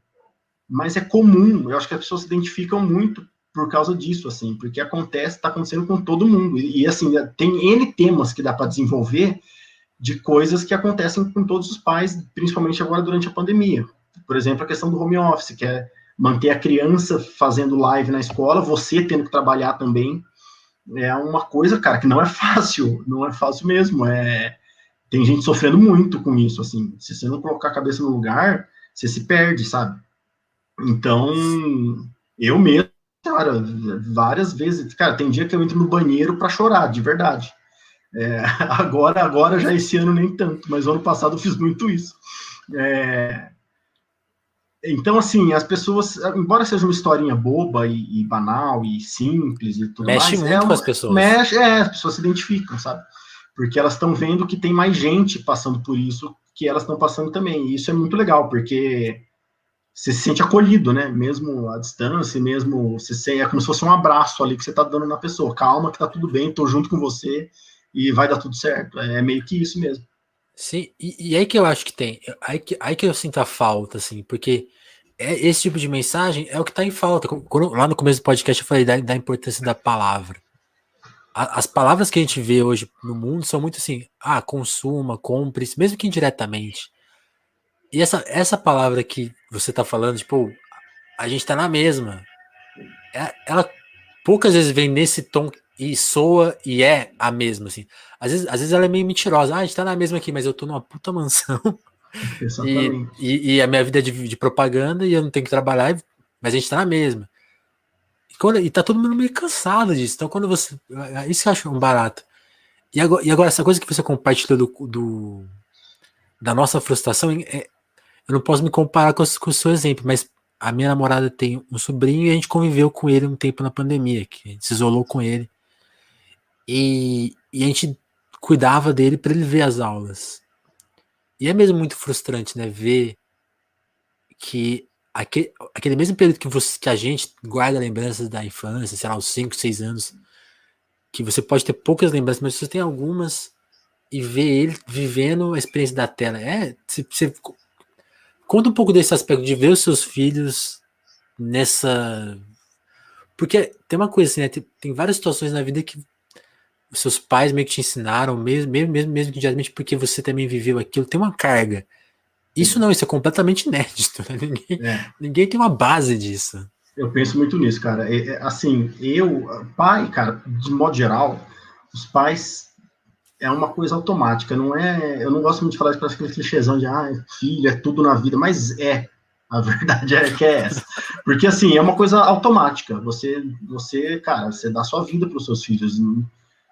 mas é comum. Eu acho que as pessoas se identificam muito por causa disso, assim, porque acontece, está acontecendo com todo mundo. E, e, assim, tem N temas que dá para desenvolver de coisas que acontecem com todos os pais, principalmente agora durante a pandemia. Por exemplo, a questão do home office, que é manter a criança fazendo live na escola, você tendo que trabalhar também. É uma coisa, cara, que não é fácil, não é fácil mesmo. É, tem gente sofrendo muito com isso, assim. Se você não colocar a cabeça no lugar, você se perde, sabe? Então, eu mesmo cara, várias vezes. Cara, tem dia que eu entro no banheiro para chorar, de verdade. É, agora, agora já esse ano nem tanto, mas ano passado eu fiz muito isso. É, então, assim, as pessoas, embora seja uma historinha boba e, e banal e simples e tudo mexe mais, muito é com as pessoas. Mexe, é, as pessoas se identificam, sabe? Porque elas estão vendo que tem mais gente passando por isso que elas estão passando também. E isso é muito legal, porque você se sente acolhido, né? Mesmo à distância, mesmo você é como se fosse um abraço ali que você tá dando na pessoa. Calma, que tá tudo bem, tô junto com você e vai dar tudo certo. É meio que isso mesmo. Sim, e, e aí que eu acho que tem, aí que, aí que eu sinto a falta, assim, porque é, esse tipo de mensagem é o que tá em falta. Quando, lá no começo do podcast eu falei da, da importância da palavra. A, as palavras que a gente vê hoje no mundo são muito assim, ah, consuma, compre, mesmo que indiretamente. E essa, essa palavra que você tá falando, tipo, a gente tá na mesma. É, ela poucas vezes vem nesse tom e soa e é a mesma, assim. Às vezes, às vezes ela é meio mentirosa. Ah, a gente tá na mesma aqui, mas eu tô numa puta mansão. E, e, e, a minha vida é de, de, propaganda e eu não tenho que trabalhar, mas a gente tá na mesma. E, quando, e tá todo mundo meio cansado disso. Então, quando você. Isso que eu acho um barato. E agora, e agora essa coisa que você compartilhou do, do da nossa frustração é, eu não posso me comparar com, com o seu exemplo, mas a minha namorada tem um sobrinho e a gente conviveu com ele um tempo na pandemia, que a gente se isolou com ele. E, e a gente cuidava dele para ele ver as aulas. E é mesmo muito frustrante, né? Ver que aquele, aquele mesmo período que, você, que a gente guarda lembranças da infância, sei lá, uns 5, 6 anos, que você pode ter poucas lembranças, mas você tem algumas e ver ele vivendo a experiência da tela. É, você, Conta um pouco desse aspecto de ver os seus filhos nessa. Porque tem uma coisa assim, né? Tem, tem várias situações na vida que os seus pais meio que te ensinaram, mesmo, mesmo, mesmo, que diretamente porque você também viveu aquilo, tem uma carga. Isso não, isso é completamente inédito. Né? Ninguém, é. ninguém tem uma base disso. Eu penso muito nisso, cara. É, é, assim, eu, pai, cara, de modo geral, os pais é uma coisa automática, não é. Eu não gosto muito de falar para aquele clichêzão de ah, filho, é tudo na vida, mas é. A verdade é que é essa. Porque assim, é uma coisa automática. Você, você, cara, você dá sua vida para os seus filhos. Não,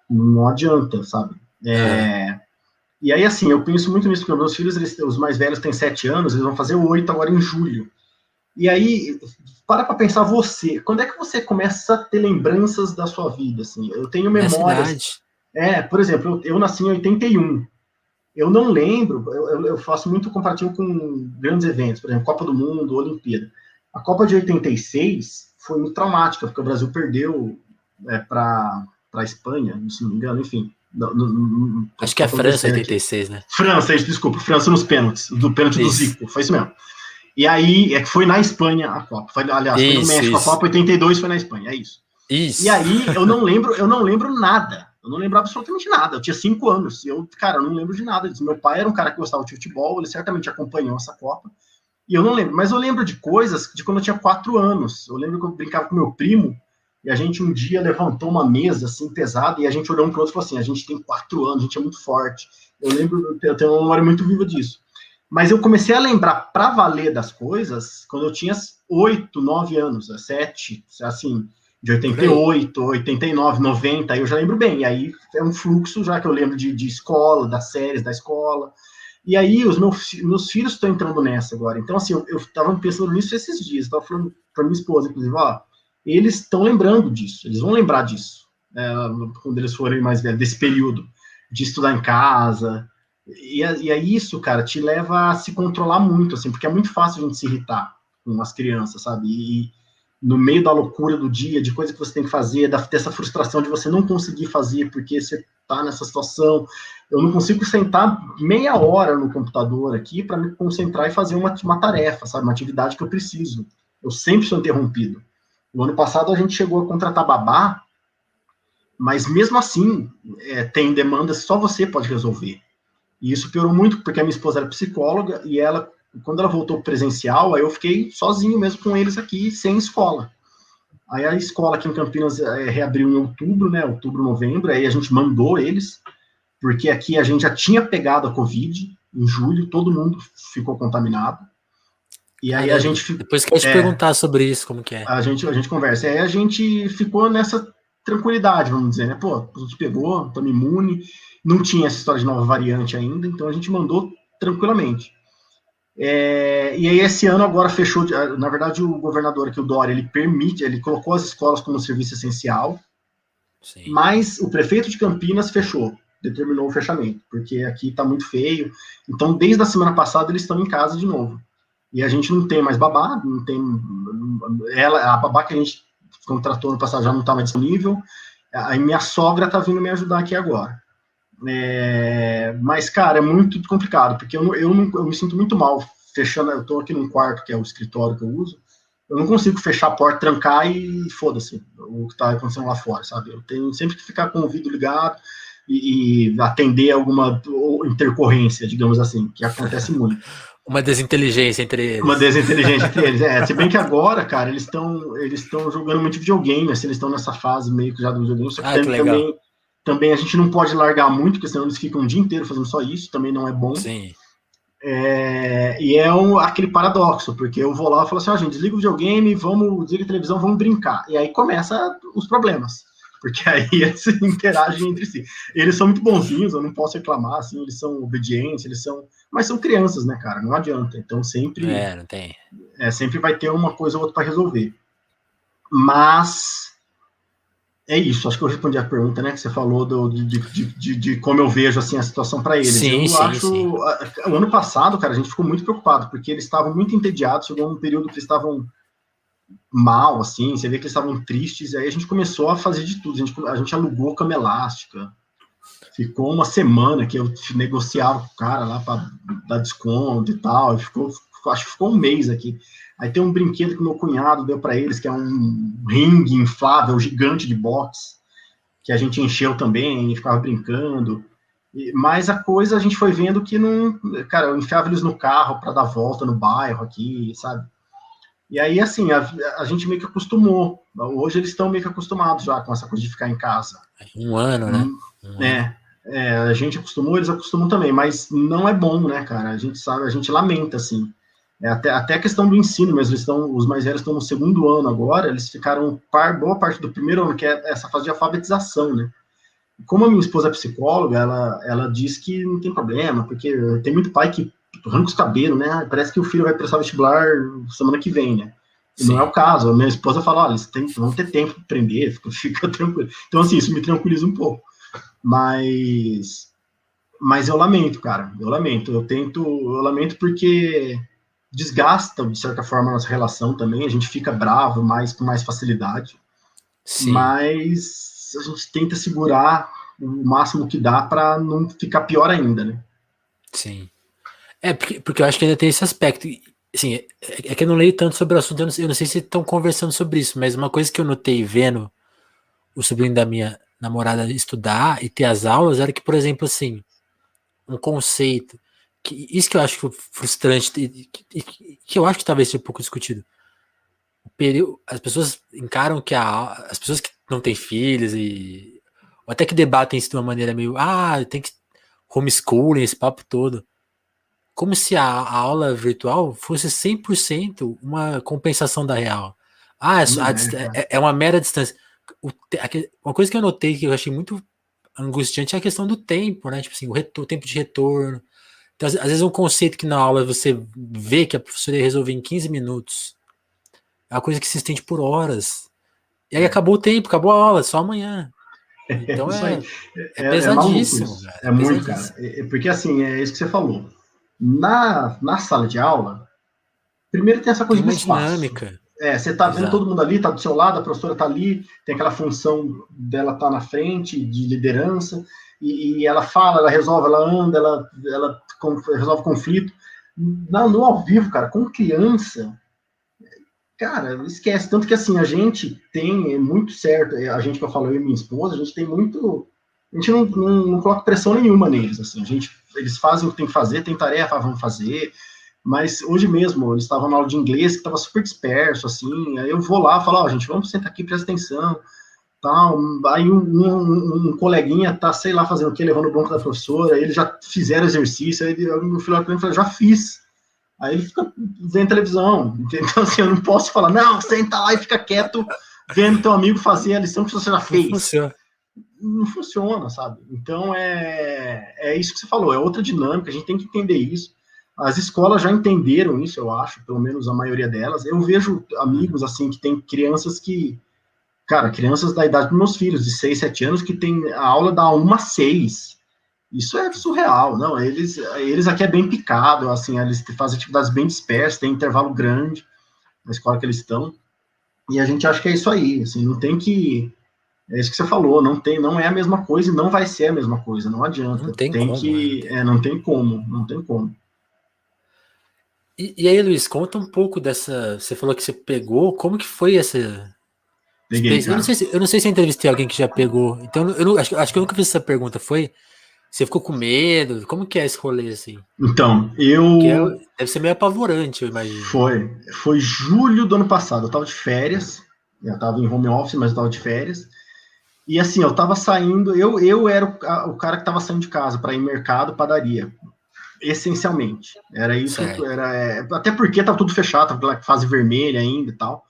não adianta, sabe? É, é. E aí, assim, eu penso muito nisso, porque meus filhos, eles, os mais velhos têm sete anos, eles vão fazer oito agora em julho. E aí, para para pensar você, quando é que você começa a ter lembranças da sua vida? Assim? Eu tenho memórias. É, por exemplo, eu, eu, nasci em 81. Eu não lembro, eu, eu, faço muito comparativo com grandes eventos, por exemplo, Copa do Mundo, Olimpíada. A Copa de 86 foi muito traumática, porque o Brasil perdeu é, para a Espanha, se não me engano, enfim. No, no, no, Acho que é a França 86, né? França, desculpa, França nos pênaltis, do pênalti isso. do Zico, foi isso mesmo. E aí, é que foi na Espanha a Copa. Foi, aliás, isso, foi no México, isso. a Copa 82 foi na Espanha, é isso. Isso. E aí, eu não lembro, eu não lembro nada. Eu não lembro absolutamente nada. Eu tinha cinco anos. Eu, cara, eu não lembro de nada disso. Meu pai era um cara que gostava de futebol, ele certamente acompanhou essa Copa. E eu não lembro, mas eu lembro de coisas de quando eu tinha quatro anos. Eu lembro que eu brincava com meu primo e a gente um dia levantou uma mesa assim pesada e a gente olhou um para o outro e falou assim: a gente tem quatro anos, a gente é muito forte. Eu lembro, eu tenho uma memória muito viva disso. Mas eu comecei a lembrar para valer das coisas quando eu tinha 8, 9 anos, 7, assim, de 88, 89, 90, eu já lembro bem. E aí é um fluxo já que eu lembro de, de escola, das séries da escola. E aí os meus, meus filhos estão entrando nessa agora. Então, assim, eu, eu tava pensando nisso esses dias, estava falando para minha esposa, inclusive, ó, eles estão lembrando disso, eles vão lembrar disso, é, quando eles forem mais velhos, desse período, de estudar em casa, e, e é isso, cara, te leva a se controlar muito, assim, porque é muito fácil a gente se irritar com as crianças, sabe? E no meio da loucura do dia, de coisa que você tem que fazer, da, dessa frustração de você não conseguir fazer porque você tá nessa situação. Eu não consigo sentar meia hora no computador aqui para me concentrar e fazer uma, uma tarefa, sabe? Uma atividade que eu preciso. Eu sempre sou interrompido. No ano passado a gente chegou a contratar babá, mas mesmo assim é, tem demandas que só você pode resolver. E isso piorou muito, porque a minha esposa era psicóloga e ela, quando ela voltou presencial, aí eu fiquei sozinho mesmo com eles aqui, sem escola. Aí a escola aqui em Campinas é, reabriu em outubro, né? Outubro, novembro, aí a gente mandou eles, porque aqui a gente já tinha pegado a Covid em julho, todo mundo ficou contaminado. E aí, a gente. Depois que a gente é, perguntar sobre isso, como que é. A gente, a gente conversa. E aí a gente ficou nessa tranquilidade, vamos dizer, né? Pô, a gente pegou, estamos imune não tinha essa história de nova variante ainda, então a gente mandou tranquilamente. É, e aí esse ano agora fechou, na verdade o governador aqui, o Dória, ele permite, ele colocou as escolas como serviço essencial, Sim. mas o prefeito de Campinas fechou, determinou o fechamento, porque aqui está muito feio. Então desde a semana passada eles estão em casa de novo. E a gente não tem mais babá, não tem ela, a babá que a gente contratou no passado já não está mais disponível. Aí minha sogra está vindo me ajudar aqui agora. É, mas, cara, é muito complicado, porque eu, eu, eu me sinto muito mal fechando. Eu estou aqui num quarto que é o escritório que eu uso. Eu não consigo fechar a porta, trancar e foda-se o que está acontecendo lá fora, sabe? Eu tenho sempre que ficar com o vidro ligado e, e atender alguma intercorrência, digamos assim, que acontece muito. Uma desinteligência entre eles. Uma desinteligência entre eles. É, se bem que agora, cara, eles estão eles estão jogando muito videogame, assim, eles estão nessa fase meio que já do videogame, só que, ah, que também também a gente não pode largar muito, porque senão eles ficam o dia inteiro fazendo só isso, também não é bom. Sim. É, e é um, aquele paradoxo, porque eu vou lá e falo assim, ó, oh, gente, desliga o videogame, vamos, desliga a televisão, vamos brincar. E aí começa os problemas, porque aí eles interagem entre si. Eles são muito bonzinhos, eu não posso reclamar, assim, eles são obedientes, eles são... Mas são crianças, né, cara? Não adianta. Então sempre... É, não tem. É, sempre vai ter uma coisa ou outra para resolver. Mas é isso, acho que eu respondi a pergunta, né? Que você falou do, de, de, de, de como eu vejo assim, a situação para eles. Sim, eu sim, acho. Sim. O ano passado, cara, a gente ficou muito preocupado, porque eles estavam muito entediados, chegou um período que eles estavam mal, assim, você vê que eles estavam tristes, e aí a gente começou a fazer de tudo. A gente, a gente alugou cama elástica. Ficou uma semana que eu negociava com o cara lá para dar desconto e tal. E ficou, acho que ficou um mês aqui. Aí tem um brinquedo que meu cunhado deu para eles, que é um ringue inflável gigante de boxe, que a gente encheu também e ficava brincando. Mas a coisa a gente foi vendo que não. Cara, eu enfiava eles no carro para dar volta no bairro aqui, sabe? E aí, assim, a, a gente meio que acostumou. Hoje eles estão meio que acostumados já com essa coisa de ficar em casa. Um ano, né? Um é, é, a gente acostumou, eles acostumam também, mas não é bom, né, cara? A gente sabe, a gente lamenta, assim. É, até, até a questão do ensino, mas eles estão, os mais velhos estão no segundo ano agora, eles ficaram par, boa parte do primeiro ano, que é essa fase de alfabetização, né? Como a minha esposa é psicóloga, ela, ela diz que não tem problema, porque tem muito pai que arranca os cabelos, né? Parece que o filho vai prestar vestibular semana que vem, né? E não é o caso. A minha esposa fala: olha, você tem, vão ter tempo para aprender, fica, fica tranquilo. Então, assim, isso me tranquiliza um pouco. Mas, mas eu lamento, cara. Eu lamento. Eu tento, eu lamento porque desgasta, de certa forma, a nossa relação também. A gente fica bravo mais com mais facilidade. Sim. Mas a gente tenta segurar o máximo que dá para não ficar pior ainda, né? Sim. É, porque, porque eu acho que ainda tem esse aspecto. Assim, é, é que eu não leio tanto sobre o assunto, eu não, eu não sei se estão conversando sobre isso, mas uma coisa que eu notei vendo o sobrinho da minha namorada estudar e ter as aulas era que, por exemplo, assim, um conceito, que, isso que eu acho frustrante, que, que eu acho que talvez seja um pouco discutido. As pessoas encaram que a, as pessoas que não têm filhos e ou até que debatem isso de uma maneira meio, ah, tem que homeschooling, esse papo todo como se a, a aula virtual fosse 100% uma compensação da real. Ah, é, a, é, é, uma mera distância. O, uma coisa que eu notei que eu achei muito angustiante é a questão do tempo, né? Tipo assim, o, retor, o tempo de retorno. Então, às, às, vezes, um conceito que na aula você vê que a professora ia resolver em 15 minutos é uma coisa que se estende por horas. E aí é. acabou o tempo, acabou a aula, só amanhã. Então é, é, é, pesadíssimo. É, é muito, cara. porque assim, é isso que você falou na, na sala de aula, primeiro tem essa coisa tem do espaço. dinâmica. É, você tá vendo Exato. todo mundo ali, tá do seu lado, a professora tá ali, tem aquela função dela tá na frente, de liderança, e, e ela fala, ela resolve, ela anda, ela, ela resolve conflito. No, no ao vivo, cara, com criança, cara, esquece. Tanto que assim, a gente tem, é muito certo, a gente que eu falo, eu e minha esposa, a gente tem muito. A gente não, não, não coloca pressão nenhuma neles, assim, a gente eles fazem o que tem que fazer, tem tarefa, vão fazer. Mas hoje mesmo, eles estavam na aula de inglês, que estava super disperso, assim. Aí eu vou lá, falo, ó, oh, gente, vamos sentar aqui, presta atenção. Tal. Aí um, um, um, coleguinha tá, sei lá, fazendo o quê, levando o banco da professora, aí eles já fizeram exercício, aí meu filho para mim já fiz. Aí ele fica vendo televisão. Então, assim, eu não posso falar, não, senta lá e fica quieto vendo teu amigo fazer a lição que você já fez. Funciona não funciona, sabe? Então é, é isso que você falou, é outra dinâmica, a gente tem que entender isso. As escolas já entenderam isso, eu acho, pelo menos a maioria delas. Eu vejo amigos assim que tem crianças que, cara, crianças da idade dos meus filhos, de 6, 7 anos, que tem a aula da 1 a 6. Isso é surreal, não? Eles, eles aqui é bem picado, assim, eles fazem atividades bem dispersas, tem intervalo grande na escola que eles estão. E a gente acha que é isso aí, assim, não tem que é isso que você falou, não tem, não é a mesma coisa e não vai ser a mesma coisa, não adianta. Não tem, tem como, que, né? é, não tem como, não tem como. E, e, aí, Luiz, conta um pouco dessa. Você falou que você pegou, como que foi essa? Peguei, eu, não sei se, eu não sei se eu entrevistei alguém que já pegou. Então, eu não, acho, acho que eu nunca fiz essa pergunta. Foi? Você ficou com medo? Como que é esse rolê assim? Então, eu. É, deve ser meio apavorante, eu imagino. Foi. Foi julho do ano passado. Eu tava de férias. Eu tava em home office, mas eu tava de férias. E assim, eu tava saindo, eu, eu era o, o cara que tava saindo de casa para ir mercado, padaria. Essencialmente. Era isso, era, é, até porque tava tudo fechado, tava fase vermelha ainda e tal.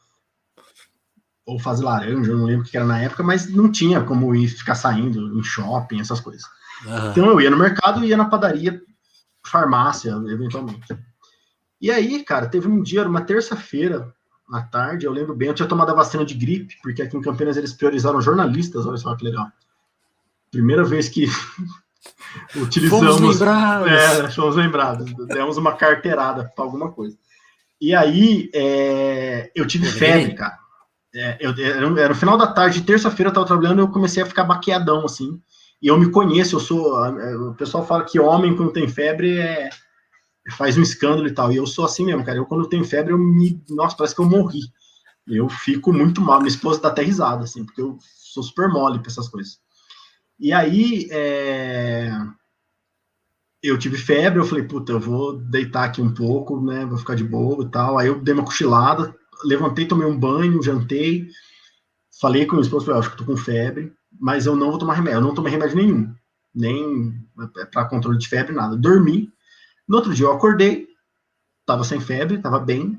Ou fase laranja, eu não lembro o que era na época, mas não tinha como ir ficar saindo em shopping, essas coisas. Uhum. Então eu ia no mercado e ia na padaria, farmácia, eventualmente. E aí, cara, teve um dia, uma terça-feira, à tarde, eu lembro bem, eu tinha tomado a vacina de gripe, porque aqui em Campinas eles priorizaram jornalistas, olha só que legal. Primeira vez que utilizamos. Fomos lembrados. É, fomos lembrados. Demos uma carteirada para alguma coisa. E aí, é, eu tive febre, cara. É, eu, era, era no final da tarde, terça-feira, eu tava trabalhando, eu comecei a ficar baqueadão, assim. E eu me conheço, eu sou. O pessoal fala que homem, quando tem febre, é faz um escândalo e tal. E eu sou assim mesmo, cara. Eu, quando tenho febre, eu me. Nossa, parece que eu morri. Eu fico muito mal. Minha esposa dá até risada, assim, porque eu sou super mole pra essas coisas. E aí, é... eu tive febre, eu falei, puta, eu vou deitar aqui um pouco, né? Vou ficar de boa e tal. Aí eu dei uma cochilada. levantei, tomei um banho, jantei, falei com o esposo, acho que tô com febre, mas eu não vou tomar remédio, eu não tomei remédio nenhum, nem é, para controle de febre, nada. Dormi. No outro dia eu acordei, tava sem febre, tava bem,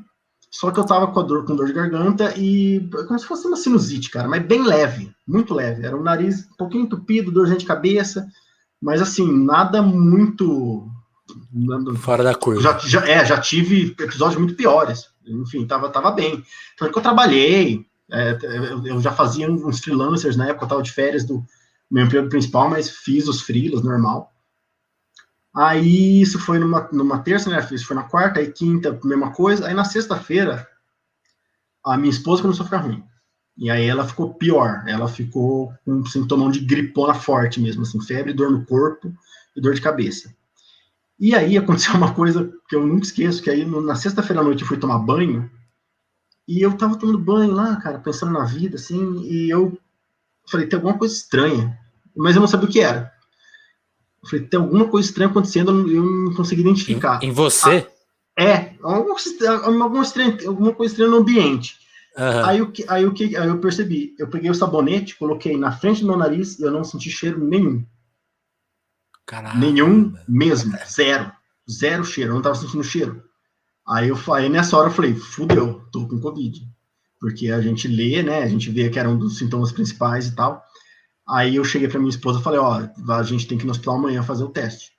só que eu tava com dor, com dor de garganta e como se fosse uma sinusite, cara, mas bem leve, muito leve. Era o nariz um pouquinho entupido, dor de cabeça, mas assim, nada muito. Fora da curva. Já, já, é, já tive episódios muito piores. Enfim, tava, tava bem. Tanto que eu trabalhei, é, eu já fazia uns freelancers na época, eu tava de férias do meu emprego principal, mas fiz os freelas normal. Aí isso foi numa, numa terça, né? Isso foi na quarta, aí quinta, mesma coisa. Aí na sexta-feira, a minha esposa começou a ficar ruim. E aí ela ficou pior. Ela ficou com um sintomão de gripona forte mesmo, assim, febre, dor no corpo e dor de cabeça. E aí aconteceu uma coisa que eu nunca esqueço, que aí na sexta-feira à noite eu fui tomar banho, e eu tava tomando banho lá, cara, pensando na vida, assim, e eu falei, tem alguma coisa estranha, mas eu não sabia o que era. Eu falei, tem alguma coisa estranha acontecendo, eu não consegui identificar. Em, em você? Ah, é, alguma, alguma, estranha, alguma coisa estranha no ambiente. Uhum. Aí, o que, aí, o que, aí eu percebi, eu peguei o sabonete, coloquei na frente do meu nariz e eu não senti cheiro nenhum. Caralho. Nenhum mesmo, zero. Zero cheiro, eu não tava sentindo cheiro. Aí eu falei, nessa hora eu falei, fudeu, tô com Covid. Porque a gente lê, né? A gente vê que era um dos sintomas principais e tal. Aí eu cheguei para minha esposa e falei, ó, a gente tem que ir no hospital amanhã fazer o teste.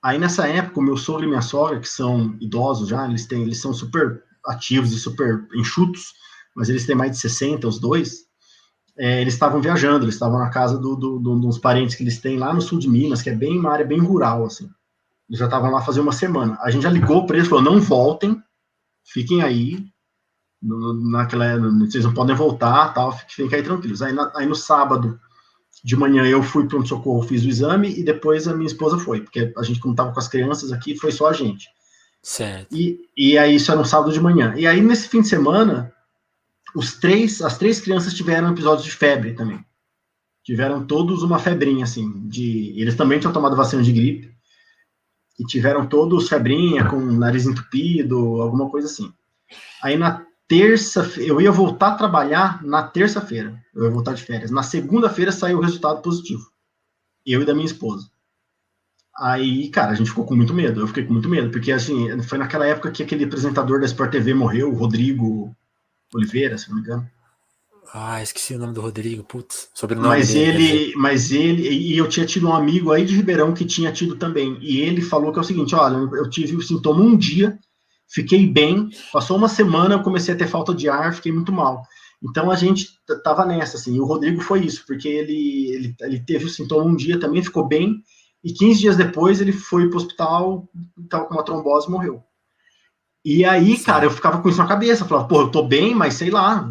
Aí nessa época, o meu sogro e minha sogra, que são idosos já, eles têm, eles são super ativos e super enxutos, mas eles têm mais de 60, os dois. É, eles estavam viajando, eles estavam na casa do, do, do, dos parentes que eles têm lá no sul de Minas, que é bem uma área bem rural, assim. Eles já estavam lá fazer uma semana. A gente já ligou para eles, falou, não voltem, fiquem aí, naquela, vocês não podem voltar, tal, fiquem aí tranquilos. Aí, na, aí no sábado de manhã eu fui para um socorro, fiz o exame e depois a minha esposa foi, porque a gente como estava com as crianças aqui, foi só a gente. Certo. E, e aí isso era no sábado de manhã. E aí nesse fim de semana, os três, as três crianças tiveram episódios de febre também. Tiveram todos uma febrinha assim, de eles também tinham tomado vacina de gripe e tiveram todos febrinha com nariz entupido, alguma coisa assim. Aí na terça, eu ia voltar a trabalhar na terça-feira. Eu ia voltar de férias. Na segunda-feira saiu o resultado positivo. Eu e da minha esposa. Aí, cara, a gente ficou com muito medo. Eu fiquei com muito medo, porque assim, foi naquela época que aquele apresentador da Sport TV morreu, o Rodrigo Oliveira, se não me engano. Ah, esqueci o nome do Rodrigo, putz, sobrenome mas dele. Ele, mas ele, e eu tinha tido um amigo aí de Ribeirão que tinha tido também, e ele falou que é o seguinte: olha, eu tive o sintoma um dia, fiquei bem, passou uma semana, eu comecei a ter falta de ar, fiquei muito mal. Então a gente tava nessa, assim, e o Rodrigo foi isso, porque ele, ele, ele teve o sintoma um dia também, ficou bem, e 15 dias depois ele foi para o hospital, estava com uma trombose e morreu. E aí, cara, eu ficava com isso na cabeça, falava, pô, eu tô bem, mas sei lá,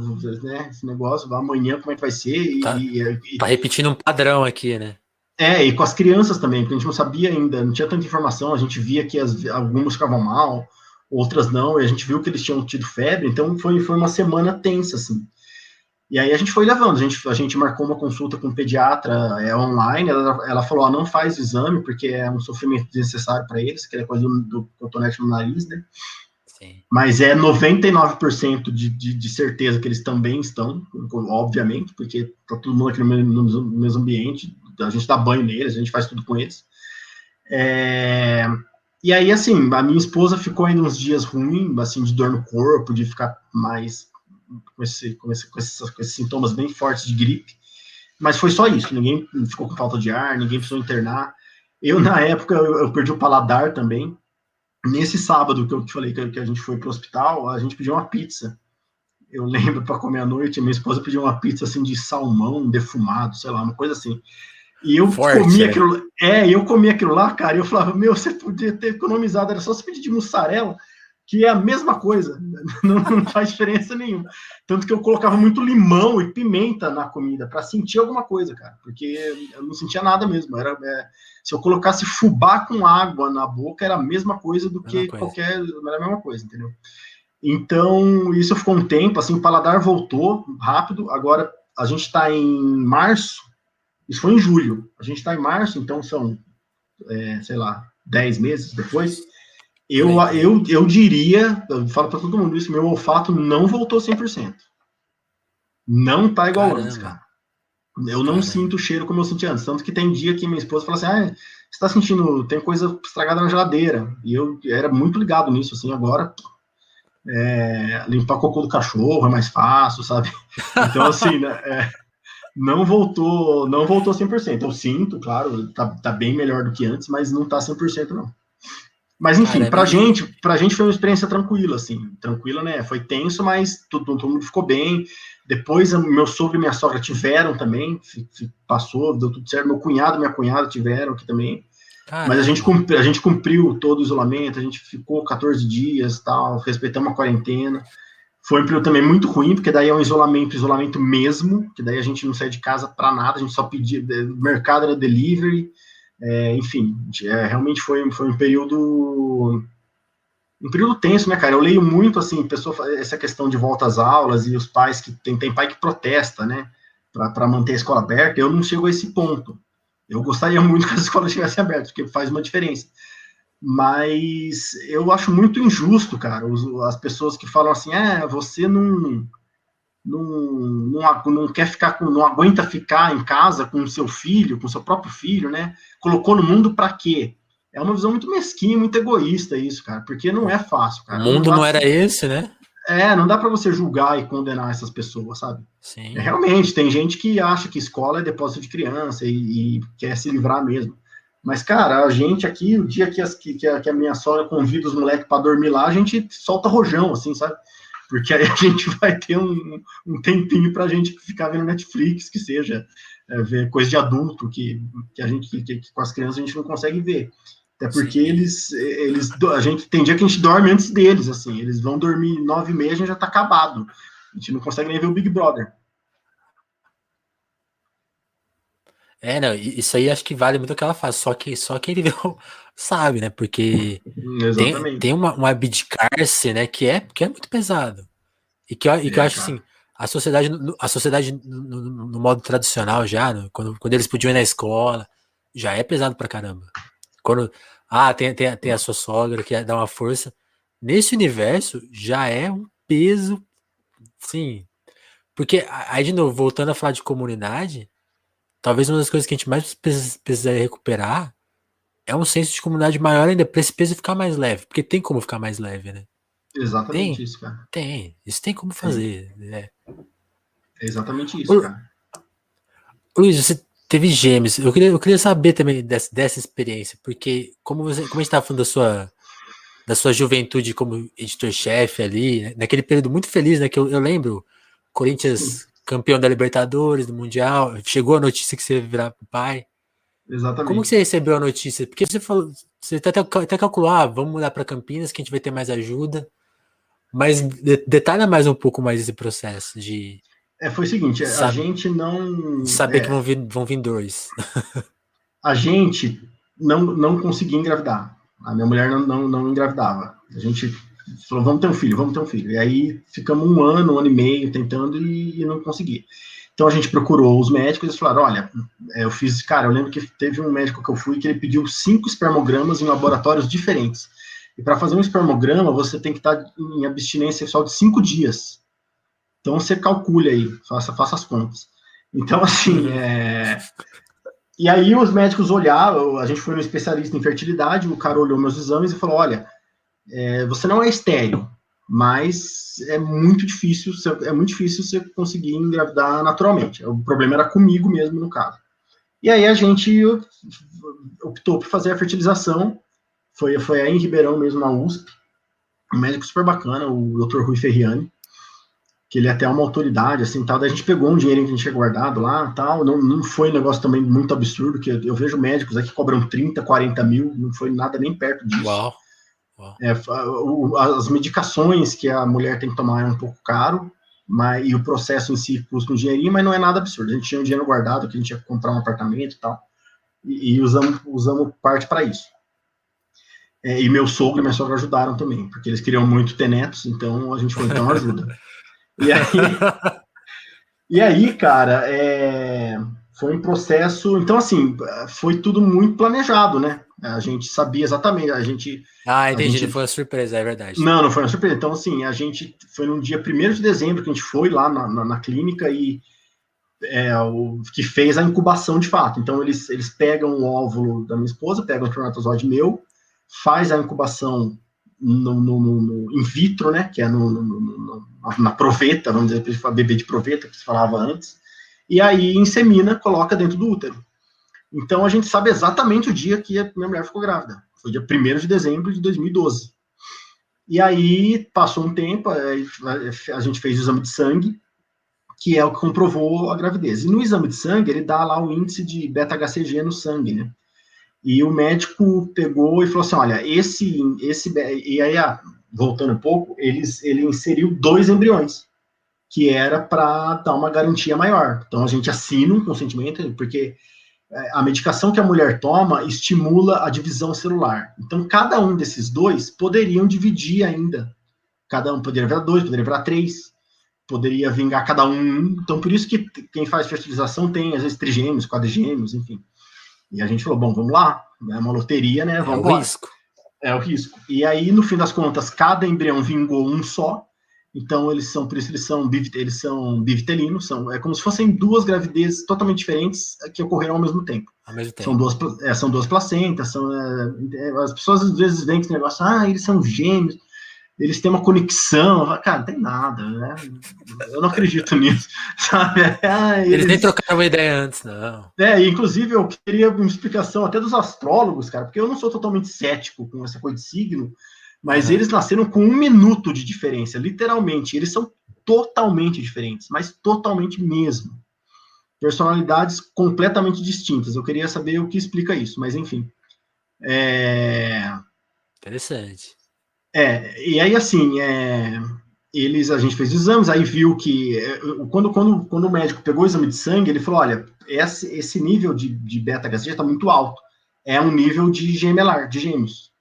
né, esse negócio, amanhã como é que vai ser? E, tá, e, tá repetindo um padrão aqui, né? É, e com as crianças também, porque a gente não sabia ainda, não tinha tanta informação, a gente via que as, algumas ficavam mal, outras não, e a gente viu que eles tinham tido febre, então foi, foi uma semana tensa, assim. E aí a gente foi levando, a gente, a gente marcou uma consulta com um pediatra é, online, ela, ela falou, ah, não faz o exame, porque é um sofrimento desnecessário para eles, que é coisa do, do cotonete no nariz, né? Sim. Mas é 99% de, de, de certeza que eles também estão, obviamente, porque tá todo mundo aqui no mesmo, no mesmo ambiente, a gente dá banho neles, a gente faz tudo com eles. É... E aí, assim, a minha esposa ficou ainda uns dias ruins, assim, de dor no corpo, de ficar mais com, esse, com, esse, com, esses, com esses sintomas bem fortes de gripe. Mas foi só isso, ninguém ficou com falta de ar, ninguém precisou internar. Eu, na época, eu, eu perdi o paladar também. Nesse sábado que eu te falei que, a gente foi para o hospital, a gente pediu uma pizza. Eu lembro para comer à noite, minha esposa pediu uma pizza assim de salmão defumado, sei lá, uma coisa assim. E eu Forte, comia é. aquilo. É, eu comia aquilo lá, cara, e eu falava, meu, você podia ter economizado, era só você pedir de mussarela que é a mesma coisa, não, não, faz diferença nenhuma. Tanto que eu colocava muito limão e pimenta na comida para sentir alguma coisa, cara, porque eu não sentia nada mesmo. Era é, se eu colocasse fubá com água na boca era a mesma coisa do que qualquer, era a mesma coisa, entendeu? Então isso ficou um tempo, assim, o paladar voltou rápido. Agora a gente está em março, isso foi em julho. A gente está em março, então são, é, sei lá, 10 meses depois Eu, eu, eu diria, eu falo para todo mundo isso, meu olfato não voltou 100%. Não tá igual Caramba. antes, cara. Eu não Caramba. sinto o cheiro como eu sentia antes. Tanto que tem dia que minha esposa fala assim: ah, você tá sentindo, tem coisa estragada na geladeira. E eu era muito ligado nisso, assim, agora. É, limpar cocô do cachorro é mais fácil, sabe? Então, assim, né, é, não voltou, não voltou 100%. Eu sinto, claro, tá, tá bem melhor do que antes, mas não tá 100% não. Mas enfim, Cara, é pra gente, pra gente foi uma experiência tranquila, assim, tranquila, né? Foi tenso, mas todo, todo mundo ficou bem. Depois, meu sogro e minha sogra tiveram também, passou, deu tudo certo. Meu cunhado e minha cunhada tiveram aqui também. Mas a gente, cumpriu, a gente cumpriu todo o isolamento, a gente ficou 14 dias, tal, respeitamos a quarentena. Foi um período também muito ruim, porque daí é um isolamento, isolamento mesmo, que daí a gente não sai de casa para nada, a gente só pedia, mercado era delivery, é, enfim, é, realmente foi, foi um período um período tenso, né, cara? Eu leio muito, assim, pessoa, essa questão de volta às aulas e os pais que tem, tem pai que protesta, né, para manter a escola aberta. Eu não chego a esse ponto. Eu gostaria muito que as escolas estivessem abertas, porque faz uma diferença. Mas eu acho muito injusto, cara, as pessoas que falam assim, é, você não não, não, não quer ficar com, não aguenta ficar em casa com o seu filho, com o seu próprio filho, né? Colocou no mundo para quê? É uma visão muito mesquinha, muito egoísta isso, cara, porque não é fácil, cara. O mundo não, não era esse, né? É, não dá para você julgar e condenar essas pessoas, sabe? Sim. É, realmente, tem gente que acha que escola é depósito de criança e, e quer se livrar mesmo. Mas, cara, a gente aqui, o dia que, as, que, que, a, que a minha sogra convida os moleques para dormir lá, a gente solta rojão, assim, sabe? porque aí a gente vai ter um, um tempinho para a gente ficar vendo Netflix, que seja é, ver coisa de adulto que, que a gente que, que, com as crianças a gente não consegue ver. Até porque eles, eles, a gente tem dia que a gente dorme antes deles, assim, eles vão dormir nove e meia, a gente já está acabado. A gente não consegue nem ver o Big Brother. É, não, isso aí acho que vale muito o que ela faz, só que só quem viveu sabe, né? Porque tem, tem uma, um abdicar-se, né, que é, que é muito pesado. E que, eu, e que eu acho assim, a sociedade, a sociedade no, no, no modo tradicional já, no, quando, quando eles podiam ir na escola, já é pesado pra caramba. Quando, ah, tem, tem, tem a sua sogra que dá uma força. Nesse universo já é um peso, sim. Porque, aí de novo, voltando a falar de comunidade, talvez uma das coisas que a gente mais precisa, precisa recuperar é um senso de comunidade maior ainda para esse peso ficar mais leve, porque tem como ficar mais leve, né? Exatamente tem, isso, cara. Tem, isso tem como fazer. Né? É exatamente isso, cara. Luiz, você teve gêmeos. Eu queria, eu queria saber também dessa, dessa experiência, porque como, você, como a gente estava falando da sua, da sua juventude como editor-chefe ali, né? naquele período muito feliz, né? Que eu, eu lembro, Corinthians campeão da Libertadores, do Mundial, chegou a notícia que você ia virar pai. Exatamente. Como que você recebeu a notícia? Porque você falou, você até, até calculou, ah, vamos mudar para Campinas, que a gente vai ter mais ajuda. Mas detalha mais um pouco mais esse processo de. É, foi o seguinte, sabe, a gente não. Saber é, que vão vir, vão vir dois. a gente não, não conseguia engravidar. A minha mulher não, não, não engravidava. A gente falou, vamos ter um filho, vamos ter um filho. E aí ficamos um ano, um ano e meio tentando e, e não conseguia. Então a gente procurou os médicos e eles falaram: olha, é, eu fiz, cara, eu lembro que teve um médico que eu fui que ele pediu cinco espermogramas em laboratórios diferentes. E para fazer um espermograma, você tem que estar em abstinência sexual de cinco dias. Então você calcule aí, faça, faça as contas. Então, assim, é... E aí os médicos olharam, a gente foi no especialista em fertilidade, o cara olhou meus exames e falou: olha, é, você não é estéreo, mas é muito difícil, é muito difícil você conseguir engravidar naturalmente. O problema era comigo mesmo, no caso. E aí a gente optou por fazer a fertilização, foi, foi aí em Ribeirão mesmo, na USP, um médico super bacana, o Dr. Rui Ferriani, que ele é até uma autoridade, assim, tal, daí a gente pegou um dinheiro que a gente tinha guardado lá, tal, não, não foi um negócio também muito absurdo, que eu vejo médicos aqui que cobram 30, 40 mil, não foi nada nem perto disso. Uau. É, as medicações que a mulher tem que tomar é um pouco caro, mas, e o processo em si custa um dinheirinho, mas não é nada absurdo. A gente tinha um dinheiro guardado, que a gente ia comprar um apartamento e tal, e, e usamos, usamos parte para isso. É, e meu sogro e minha sogra ajudaram também, porque eles queriam muito ter netos, então a gente foi, então ajuda. e aí, e aí cara, é, foi um processo. Então, assim, foi tudo muito planejado, né? A gente sabia exatamente, a gente... Ah, entendi, gente... foi uma surpresa, é verdade. Não, não foi uma surpresa. Então, assim, a gente, foi no dia 1 de dezembro que a gente foi lá na, na, na clínica e é, o que fez a incubação de fato. Então, eles, eles pegam o óvulo da minha esposa, pegam o espermatozoide meu, faz a incubação no, no, no, in vitro, né, que é no, na proveta, vamos dizer, bebê de proveta, que se falava antes, e aí insemina, coloca dentro do útero. Então, a gente sabe exatamente o dia que a minha mulher ficou grávida. Foi dia 1 de dezembro de 2012. E aí, passou um tempo, a gente fez o exame de sangue, que é o que comprovou a gravidez. E no exame de sangue, ele dá lá o índice de beta-HCG no sangue, né? E o médico pegou e falou assim: olha, esse. esse e aí, ah, voltando um pouco, eles, ele inseriu dois embriões, que era para dar uma garantia maior. Então a gente assina um consentimento, porque é, a medicação que a mulher toma estimula a divisão celular. Então, cada um desses dois poderiam dividir ainda. Cada um poderia virar dois, poderia virar três poderia vingar cada um. Então, por isso que quem faz fertilização tem, às vezes, trigêmeos, quadrigêmeos, enfim. E a gente falou, bom, vamos lá, é uma loteria, né? Vamos é o risco. É o risco. E aí, no fim das contas, cada embrião vingou um só. Então, eles são, por isso eles são, eles são bivitelinos, são, é como se fossem duas gravidezes totalmente diferentes que ocorreram ao mesmo tempo. Ao mesmo tempo. São duas, é, são duas placentas, são, é, é as pessoas às vezes veem esse negócio, ah, eles são gêmeos eles têm uma conexão. Cara, não tem nada, né? Eu não acredito nisso, sabe? É, eles... eles... nem trocaram uma ideia antes, não. É, inclusive eu queria uma explicação até dos astrólogos, cara, porque eu não sou totalmente cético com essa coisa de signo, mas uhum. eles nasceram com um minuto de diferença, literalmente. Eles são totalmente diferentes, mas totalmente mesmo. Personalidades completamente distintas. Eu queria saber o que explica isso, mas enfim. É... Interessante. É, e aí assim, é, eles, a gente fez exames, aí viu que é, quando, quando, quando o médico pegou o exame de sangue, ele falou, olha, esse, esse nível de, de beta-HCG está muito alto, é um nível de gemelar, de gêmeos.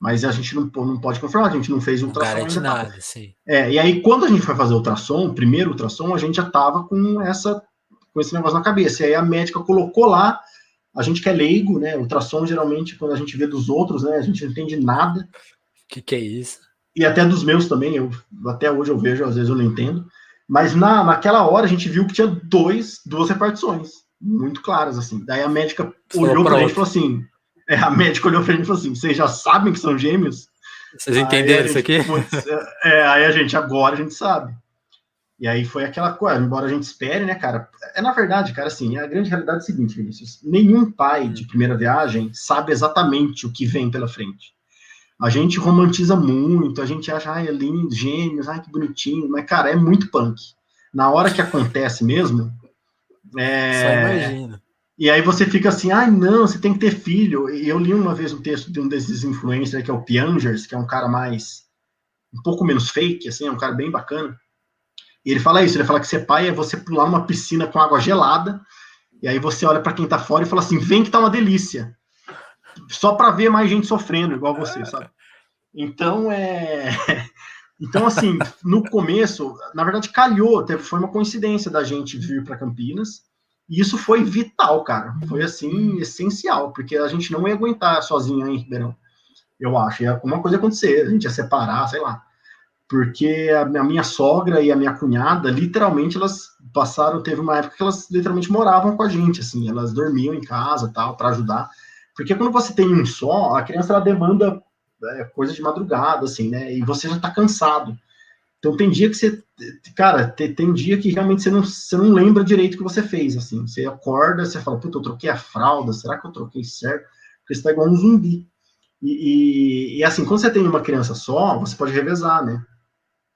Mas a gente não, não pode confirmar, a gente não fez ultrassom. Não ainda nada, sim. É, e aí quando a gente foi fazer o ultrassom, o primeiro ultrassom, a gente já estava com essa com esse negócio na cabeça. E aí a médica colocou lá, a gente que é leigo, né? Ultrassom geralmente quando a gente vê dos outros, né? A gente não entende nada que que é isso? E até dos meus também, eu até hoje eu vejo, às vezes eu não entendo. Mas na, naquela hora a gente viu que tinha dois, duas repartições muito claras, assim. Daí a médica olhou pra gente e falou assim: é, a médica olhou pra gente e falou assim: vocês já sabem que são gêmeos? Vocês entenderam gente, isso aqui? Putz, é, aí a gente, agora a gente sabe. E aí foi aquela coisa, embora a gente espere, né, cara? É na verdade, cara, assim, a grande realidade é a seguinte, Vinícius: nenhum pai de primeira viagem sabe exatamente o que vem pela frente. A gente romantiza muito, a gente acha, ai, é lindo, gêmeos, ai, que bonitinho, mas, cara, é muito punk. Na hora que acontece mesmo, é... Só imagina. E aí você fica assim, ai, não, você tem que ter filho. E eu li uma vez um texto de um desses influencers, que é o Piangers, que é um cara mais, um pouco menos fake, assim, é um cara bem bacana. E ele fala isso, ele fala que ser pai é você pular numa piscina com água gelada, e aí você olha para quem tá fora e fala assim, vem que tá uma delícia só para ver mais gente sofrendo, igual você, sabe? Então, é. Então, assim, no começo, na verdade, calhou, foi uma coincidência da gente vir para Campinas, e isso foi vital, cara. Foi, assim, essencial, porque a gente não ia aguentar sozinho em Ribeirão, eu acho. Ia alguma coisa acontecer, a gente ia separar, sei lá. Porque a minha sogra e a minha cunhada, literalmente, elas passaram, teve uma época que elas literalmente moravam com a gente, assim, elas dormiam em casa tal, para ajudar. Porque quando você tem um só, a criança ela demanda é, coisa de madrugada, assim, né? E você já tá cansado. Então tem dia que você, cara, tem, tem dia que realmente você não, você não lembra direito o que você fez, assim. Você acorda, você fala, puta, eu troquei a fralda, será que eu troquei certo? Porque você tá igual um zumbi. E, e, e, assim, quando você tem uma criança só, você pode revezar, né?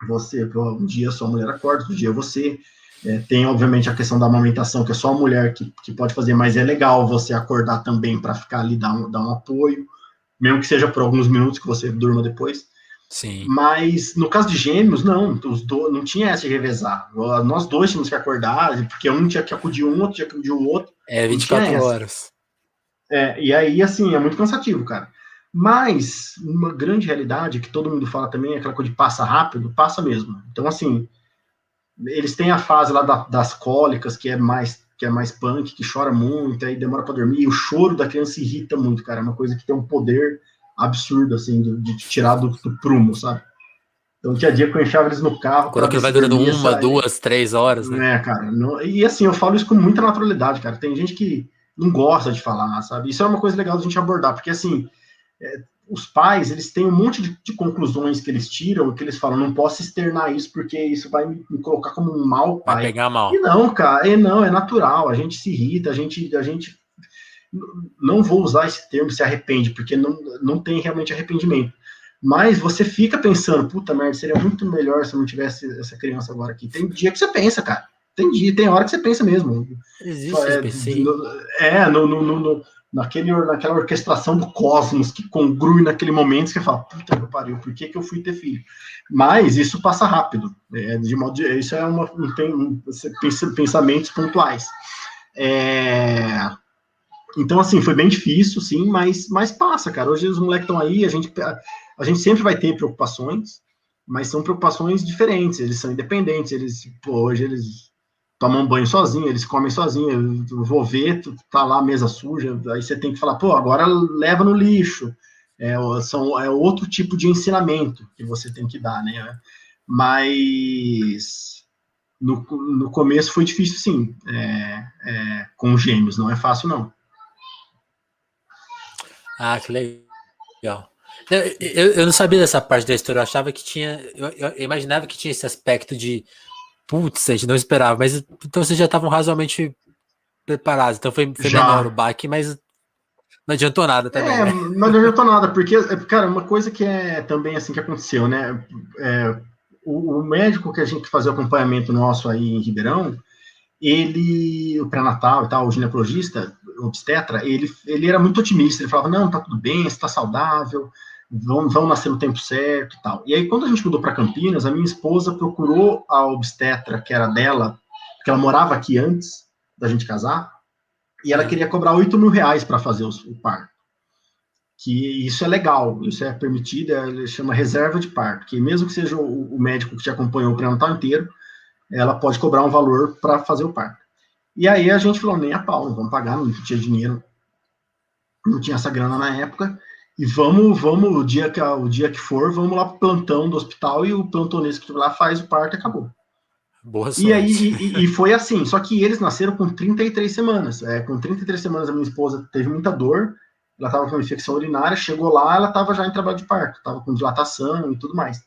Você, um dia sua mulher acorda, outro dia você. É, tem, obviamente, a questão da amamentação, que é só a mulher que, que pode fazer, mas é legal você acordar também para ficar ali, dar um, dar um apoio, mesmo que seja por alguns minutos que você durma depois. Sim. Mas no caso de gêmeos, não, os do, não tinha essa de revezar. Nós dois tínhamos que acordar, porque um tinha que acudir um, outro tinha que acudir o outro. É, 24 horas. É, e aí, assim, é muito cansativo, cara. Mas, uma grande realidade que todo mundo fala também é aquela coisa de passa rápido, passa mesmo. Então, assim, eles têm a fase lá da, das cólicas, que é mais que é mais punk, que chora muito, aí demora para dormir, e o choro da criança irrita muito, cara. É uma coisa que tem um poder absurdo, assim, de, de tirar do, do, prumo, sabe? Então, dia a dia, eu enchava eles no carro. Quando aquilo vai durando uma, sair. duas, três horas, né? É, cara. Não, e assim, eu falo isso com muita naturalidade, cara. Tem gente que não gosta de falar, sabe? Isso é uma coisa legal da gente abordar, porque assim, é, os pais, eles têm um monte de, de, conclusões que eles tiram, que eles falam, não posso externar isso porque isso vai me, me colocar como um mal pai. Vai pegar mal. E não, cara, é não, é natural, a gente se irrita, a gente, a gente não vou usar esse termo se arrepende, porque não, não tem realmente arrependimento. Mas você fica pensando, puta merda, seria muito melhor se eu não tivesse essa criança agora aqui. Tem dia que você pensa, cara. Tem dia, tem hora que você pensa mesmo. Existe é, é no, no, no, naquele, naquela orquestração do cosmos que congrui naquele momento, você fala, puta que pariu, por que, que eu fui ter filho? Mas isso passa rápido. É, de modo de, isso é uma, um, um, pensamentos pontuais. É, então, assim, foi bem difícil, sim, mas, mas passa, cara. Hoje os moleques estão aí, a gente, a gente sempre vai ter preocupações, mas são preocupações diferentes, eles são independentes, eles, pô, hoje eles tomam banho sozinho, eles comem sozinho, eu vou ver, tá lá mesa suja, aí você tem que falar, pô, agora leva no lixo. É, são, é outro tipo de ensinamento que você tem que dar, né? Mas no, no começo foi difícil, sim, é, é, com gêmeos, não é fácil, não. Ah, que legal. Eu, eu, não sabia dessa parte da história, eu achava que tinha. Eu, eu imaginava que tinha esse aspecto de. Putz, a gente não esperava, mas então vocês já estavam razoavelmente preparados. Então foi, foi menor o baque, mas não adiantou nada também. É, né? não adiantou nada, porque, cara, uma coisa que é também assim que aconteceu, né? É, o, o, médico que a gente fazia o acompanhamento nosso aí em Ribeirão, ele, o pré-natal e tal, o ginecologista, obstetra, ele, ele era muito otimista, ele falava, não, tá tudo bem, você tá saudável, vão, vão nascer no tempo certo e tal. E aí, quando a gente mudou para Campinas, a minha esposa procurou a obstetra, que era dela, porque ela morava aqui antes da gente casar, e ela queria cobrar 8 mil reais para fazer o, o parto. Que isso é legal, isso é permitido, é, ele chama reserva de parto, que mesmo que seja o, o médico que te acompanhou o pré-natal inteiro, ela pode cobrar um valor para fazer o parto. E aí a gente falou, nem a pau, vamos pagar, não tinha dinheiro, não tinha essa grana na época, e vamos, vamos, o dia que, o dia que for, vamos lá pro plantão do hospital, e o plantonista que lá faz o parto e acabou. Boa sorte. E aí, e, e, foi assim, só que eles nasceram com 33 semanas, é, com 33 semanas a minha esposa teve muita dor, ela estava com infecção urinária, chegou lá, ela estava já em trabalho de parto, estava com dilatação e tudo mais.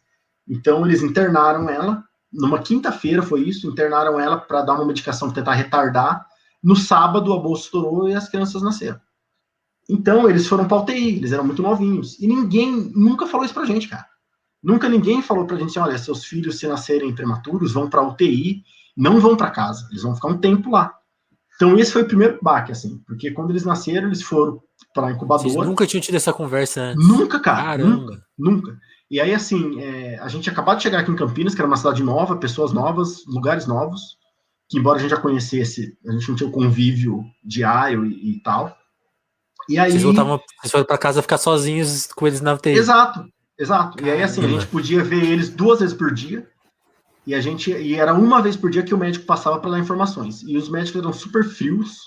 Então eles internaram ela, numa quinta-feira foi isso, internaram ela para dar uma medicação para tentar retardar. No sábado a bolsa estourou e as crianças nasceram. Então eles foram para UTI, eles eram muito novinhos. E ninguém nunca falou isso pra gente, cara. Nunca ninguém falou pra gente, olha, seus filhos se nascerem prematuros vão para UTI, não vão para casa, eles vão ficar um tempo lá. Então esse foi o primeiro baque, assim, porque quando eles nasceram, eles foram para incubadora. Vocês nunca tinham tido essa conversa antes. Nunca, cara. Caramba. Nunca, nunca. E aí, assim, é, a gente acabou de chegar aqui em Campinas, que era uma cidade nova, pessoas novas, lugares novos, que embora a gente já conhecesse, a gente não tinha o convívio diário e, e tal. E aí... Vocês voltavam vocês foram para casa ficar sozinhos com eles na UTI. Exato, exato. E aí, assim, a gente podia ver eles duas vezes por dia, e a gente e era uma vez por dia que o médico passava para dar informações. E os médicos eram super frios,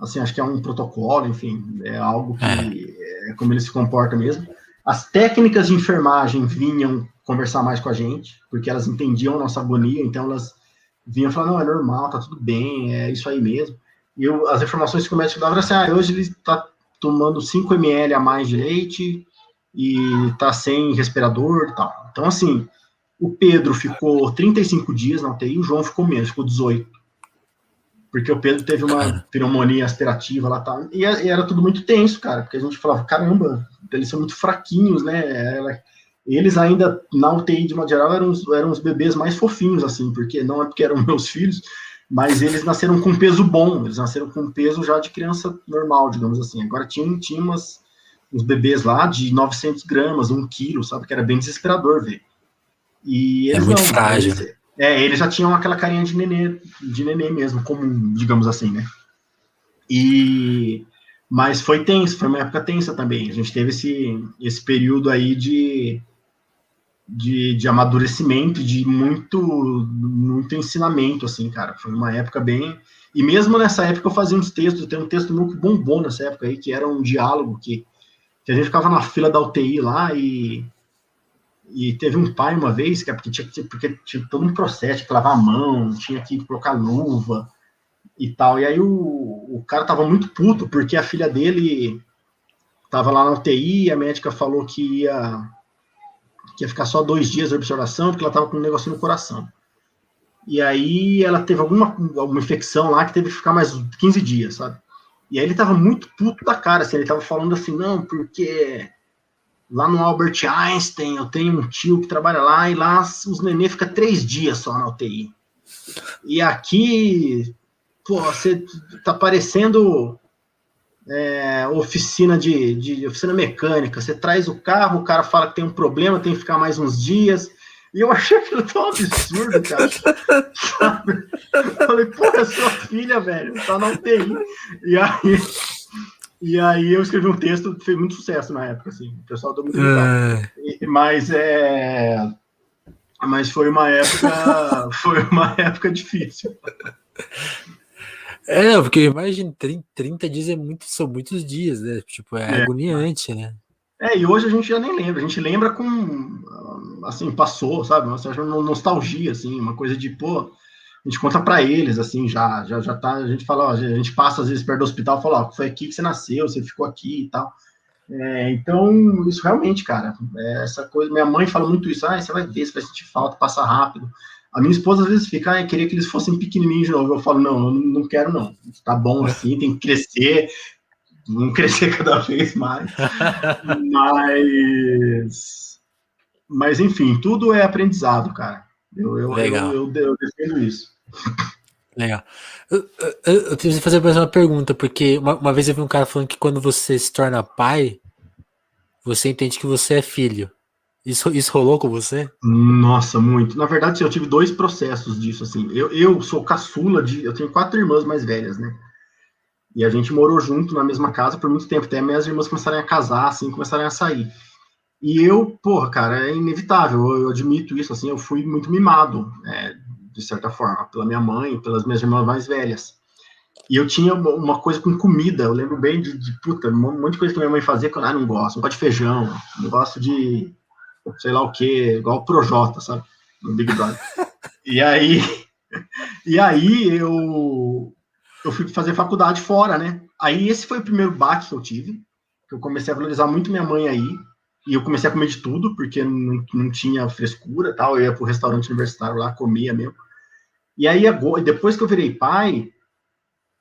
assim, acho que é um protocolo, enfim, é algo que é, é como eles se comportam mesmo. As técnicas de enfermagem vinham conversar mais com a gente, porque elas entendiam a nossa agonia, então elas vinham falar, não, é normal, tá tudo bem, é isso aí mesmo. E eu, as informações que o médico dava eram assim, ah, hoje ele está tomando 5 ml a mais de leite e tá sem respirador e tal. Então, assim, o Pedro ficou 35 dias na UTI, o João ficou menos, ficou 18 porque o Pedro teve uma pneumonia aspirativa lá tal, e, e, era tudo muito tenso, cara, porque a gente falava, caramba, eles são muito fraquinhos, né? Ela, eles ainda, na UTI de uma geral, eram, eram os bebês mais fofinhos, assim, porque não é porque eram meus filhos, mas eles nasceram com peso bom, eles nasceram com peso já de criança normal, digamos assim. Agora tinha, tinha umas, uns bebês lá de 900 gramas, um quilo, sabe, que era bem desesperador ver. E é eles é muito não, frágil. Eles, é, eles já tinham aquela carinha de nenê, de nenê mesmo, como, digamos assim, né? E mas foi tenso, foi uma época tensa também. A gente teve esse, esse período aí de, de, de amadurecimento, de muito, muito ensinamento, assim, cara. Foi uma época bem. E mesmo nessa época eu fazia uns textos, tem um texto meu que bombou nessa época aí, que era um diálogo que, que a gente ficava na fila da UTI lá e, e teve um pai uma vez, que é porque tinha, porque tinha todo um processo, tinha que lavar a mão, tinha que colocar luva e tal. E aí o, o cara tava muito puto, porque a filha dele tava lá na UTI, a médica falou que ia, que ia ficar só dois dias de observação, porque ela tava com um negócio no coração. E aí ela teve alguma, alguma infecção lá que teve que ficar mais 15 dias, sabe? E aí ele tava muito puto da cara, assim, ele tava falando assim, não, porque lá no Albert Einstein eu tenho um tio que trabalha lá e lá os nenê fica três dias só na UTI. E aqui, pô, você tá parecendo é, oficina de, de oficina mecânica. Você traz o carro, o cara fala que tem um problema, tem que ficar mais uns dias. E eu achei aquilo tão absurdo, cara. Sabe? Eu falei, pô, é sua filha, velho, tá na UTI. E aí, e aí eu escrevi um texto que fez muito sucesso na época, assim. O pessoal deu muito é... Mas é. Mas foi uma época. foi uma época difícil. É, porque imagina, 30, 30 dias é muito, são muitos dias, né? Tipo, é, é agoniante, né? É, e hoje a gente já nem lembra, a gente lembra com, assim, passou, sabe, uma nostalgia, assim, uma coisa de, pô, a gente conta para eles, assim, já, já, já tá, a gente fala, ó, a gente passa às vezes perto do hospital e fala, ó, foi aqui que você nasceu, você ficou aqui e tal. É, então, isso realmente, cara, é essa coisa, minha mãe fala muito isso, ah, você vai ver, você vai sentir falta, passa rápido. A minha esposa às vezes fica, ah, queria que eles fossem pequenininhos de novo. Eu falo, não, eu não quero não. Tá bom assim, tem que crescer, vão crescer cada vez mais. mas, mas, enfim, tudo é aprendizado, cara. Eu, eu, Legal. eu, eu, eu defendo isso. Legal. Eu, eu, eu tenho que fazer mais uma pergunta, porque uma, uma vez eu vi um cara falando que quando você se torna pai, você entende que você é filho. Isso, isso rolou com você? Nossa, muito. Na verdade, eu tive dois processos disso, assim. Eu, eu sou caçula de. Eu tenho quatro irmãs mais velhas, né? E a gente morou junto na mesma casa por muito tempo, até minhas irmãs começarem a casar, assim, começarem a sair. E eu, porra, cara, é inevitável, eu, eu admito isso, assim, eu fui muito mimado, é, de certa forma, pela minha mãe, pelas minhas irmãs mais velhas. E eu tinha uma coisa com comida, eu lembro bem de, de puta, um monte de coisa que minha mãe fazia que eu ah, não gosto, não gosto de feijão, não gosto de sei lá o que, igual o Projota, sabe? No Big Brother. e aí, e aí eu eu fui fazer faculdade fora, né? Aí esse foi o primeiro baque que eu tive, que eu comecei a valorizar muito minha mãe aí, e eu comecei a comer de tudo, porque não, não tinha frescura tal, eu ia pro restaurante universitário lá, comia mesmo. E aí, depois que eu virei pai,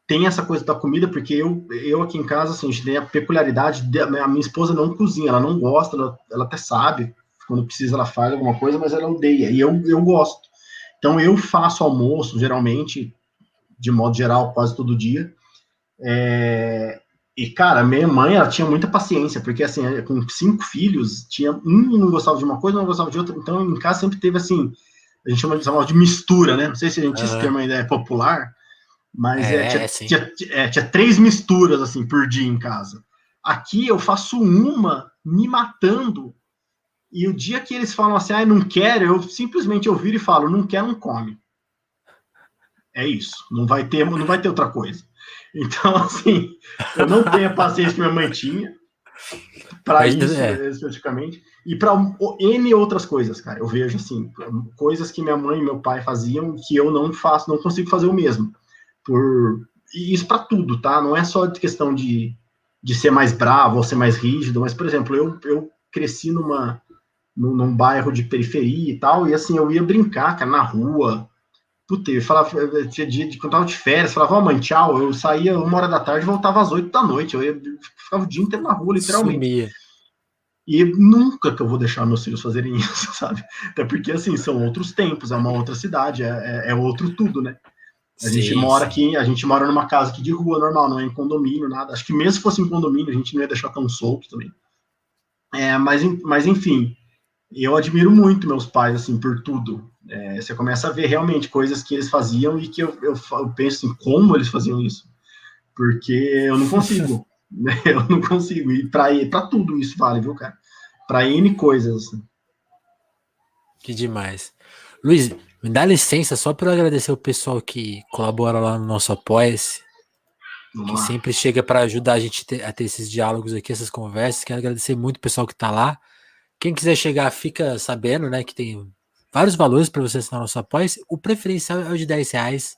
tem essa coisa da comida, porque eu, eu aqui em casa, assim, a gente tem a peculiaridade, de, a minha esposa não cozinha, ela não gosta, ela, ela até sabe, quando precisa ela faz alguma coisa, mas ela odeia, e eu, eu gosto. Então eu faço almoço, geralmente, de modo geral, quase todo dia. É, e, cara, minha mãe, ela tinha muita paciência, porque, assim, com cinco filhos, tinha um não gostava de uma coisa, não gostava de outra, então em casa sempre teve, assim, a gente chama de, de mistura, né? Não sei se a gente, uhum. esse termo ainda é popular, mas é, é, tinha, tinha, é, tinha, três misturas, assim, por dia em casa. Aqui eu faço uma me matando, e o dia que eles falam assim, ah, não quero, eu simplesmente eu viro e falo, não quer, não come. É isso. Não vai ter, não vai ter outra coisa. Então, assim, eu não tenho a paciência que minha mãe tinha para isso, é. especificamente. E para N outras coisas, cara. Eu vejo, assim, coisas que minha mãe e meu pai faziam que eu não faço, não consigo fazer o mesmo. Por... E isso para tudo, tá? Não é só questão de, de ser mais bravo ou ser mais rígido, mas, por exemplo, eu, eu cresci numa, num, num bairro de periferia e tal, e assim, eu ia brincar, cara, na rua, Puta, eu falava, tinha dia de quando tava de férias, falava, ó, oh, mãe, tchau. Eu saía uma hora da tarde e voltava às oito da noite. Eu ia, ficava o dia inteiro na rua, literalmente. Sumia. E nunca que eu vou deixar meus filhos fazerem isso, sabe? Até porque, assim, são outros tempos, é uma outra cidade, é, é, é outro tudo, né? A sim, gente mora aqui, a gente mora numa casa aqui de rua normal, não é em condomínio, nada. Acho que mesmo se fosse em condomínio, a gente não ia deixar tão solto também. É, mas, mas enfim, eu admiro muito meus pais, assim, por tudo. É, você começa a ver realmente coisas que eles faziam e que eu, eu, eu penso em como eles faziam isso. Porque eu não consigo. né? Eu não consigo. E para tudo isso vale, viu, cara? Para N coisas. Assim. Que demais. Luiz, Me dá licença só para agradecer o pessoal que colabora lá no nosso Apoia-se, que sempre chega para ajudar a gente a ter esses diálogos aqui, essas conversas. Quero agradecer muito o pessoal que está lá. Quem quiser chegar, fica sabendo, né, que tem vários valores para você assinar o nosso Apoia-se. O preferencial é o de 10 reais,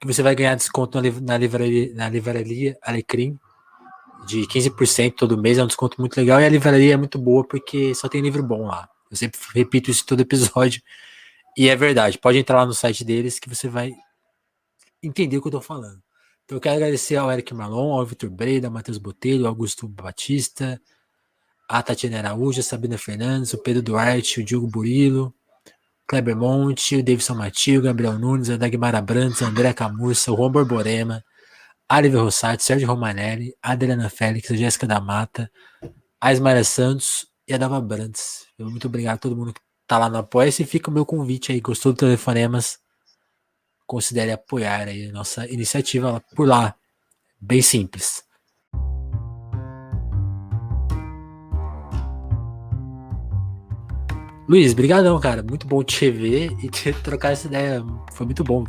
que você vai ganhar desconto na livraria, na livraria Alecrim, de 15% todo mês, é um desconto muito legal. E a livraria é muito boa porque só tem livro bom lá. Eu sempre repito isso todo episódio. E é verdade. Pode entrar lá no site deles que você vai entender o que eu tô falando. Então eu quero agradecer ao Eric Malon, ao Vitor Breda, ao Matheus Botelho, ao Augusto Batista, a Tatiana Araújo, a Sabina Fernandes, o Pedro Duarte, o Diogo Burilo, Kleber Monte, Davidson Matil, Gabriel Nunes, a Dagmar Abrantes, André Camurça, Juan Borborema, Lívia Rossati, Sérgio Romanelli, Adriana Félix, Jéssica da Mata, a Ismaria Santos e a Dava Brantes. Muito obrigado a todo mundo que tá lá no apoia e fica o meu convite aí. Gostou do Telefonemas? Considere apoiar aí a nossa iniciativa por lá. Bem simples. Luiz, brigadão, cara. Muito bom te ver e te trocar essa ideia. Foi muito bom.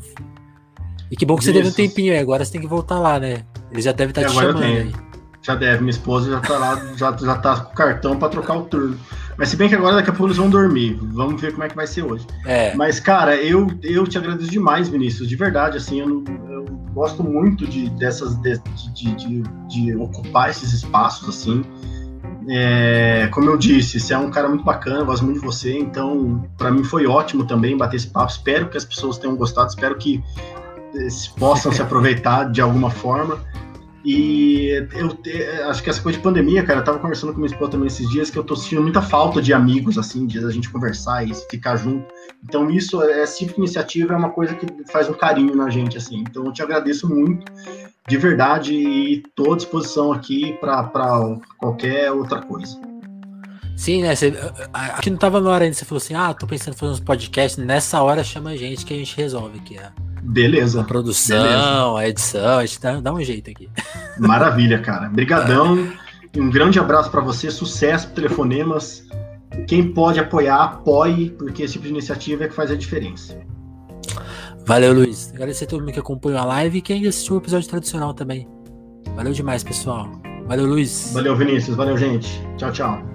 E que bom que Isso. você teve um tempinho aí. Agora você tem que voltar lá, né? Ele já deve estar tá te chamando aí. Já deve. Minha esposa já tá lá, já, já tá com o cartão para trocar o turno. Mas se bem que agora daqui a pouco eles vão dormir. Vamos ver como é que vai ser hoje. É. Mas, cara, eu, eu te agradeço demais, Vinícius. De verdade, assim, eu, eu gosto muito de, dessas. De, de, de, de ocupar esses espaços, assim. É, como eu disse, você é um cara muito bacana, eu gosto muito de você, então para mim foi ótimo também bater esse papo. Espero que as pessoas tenham gostado, espero que eh, possam se aproveitar de alguma forma. E eu acho que essa coisa de pandemia, cara, eu tava conversando com minha esposa também esses dias que eu tô sentindo muita falta de amigos, assim, de a gente conversar e ficar junto. Então, isso, essa tipo de iniciativa é uma coisa que faz um carinho na gente, assim. Então, eu te agradeço muito, de verdade, e tô à disposição aqui para qualquer outra coisa. Sim, né? Você, aqui não tava na hora ainda, você falou assim: ah, tô pensando em fazer uns podcasts. Nessa hora chama a gente que a gente resolve aqui, né? Beleza. A produção, Beleza. a edição, a gente dá, dá, um jeito aqui. Maravilha, cara. Obrigadão. Um grande abraço para você, sucesso Telefonemas. Quem pode apoiar, apoie, porque esse tipo de iniciativa é que faz a diferença. Valeu, Luiz. Agradecer a todo mundo que acompanhou a live e quem assistiu o episódio tradicional também. Valeu demais, pessoal. Valeu, Luiz. Valeu, Vinícius. Valeu, gente. Tchau, tchau.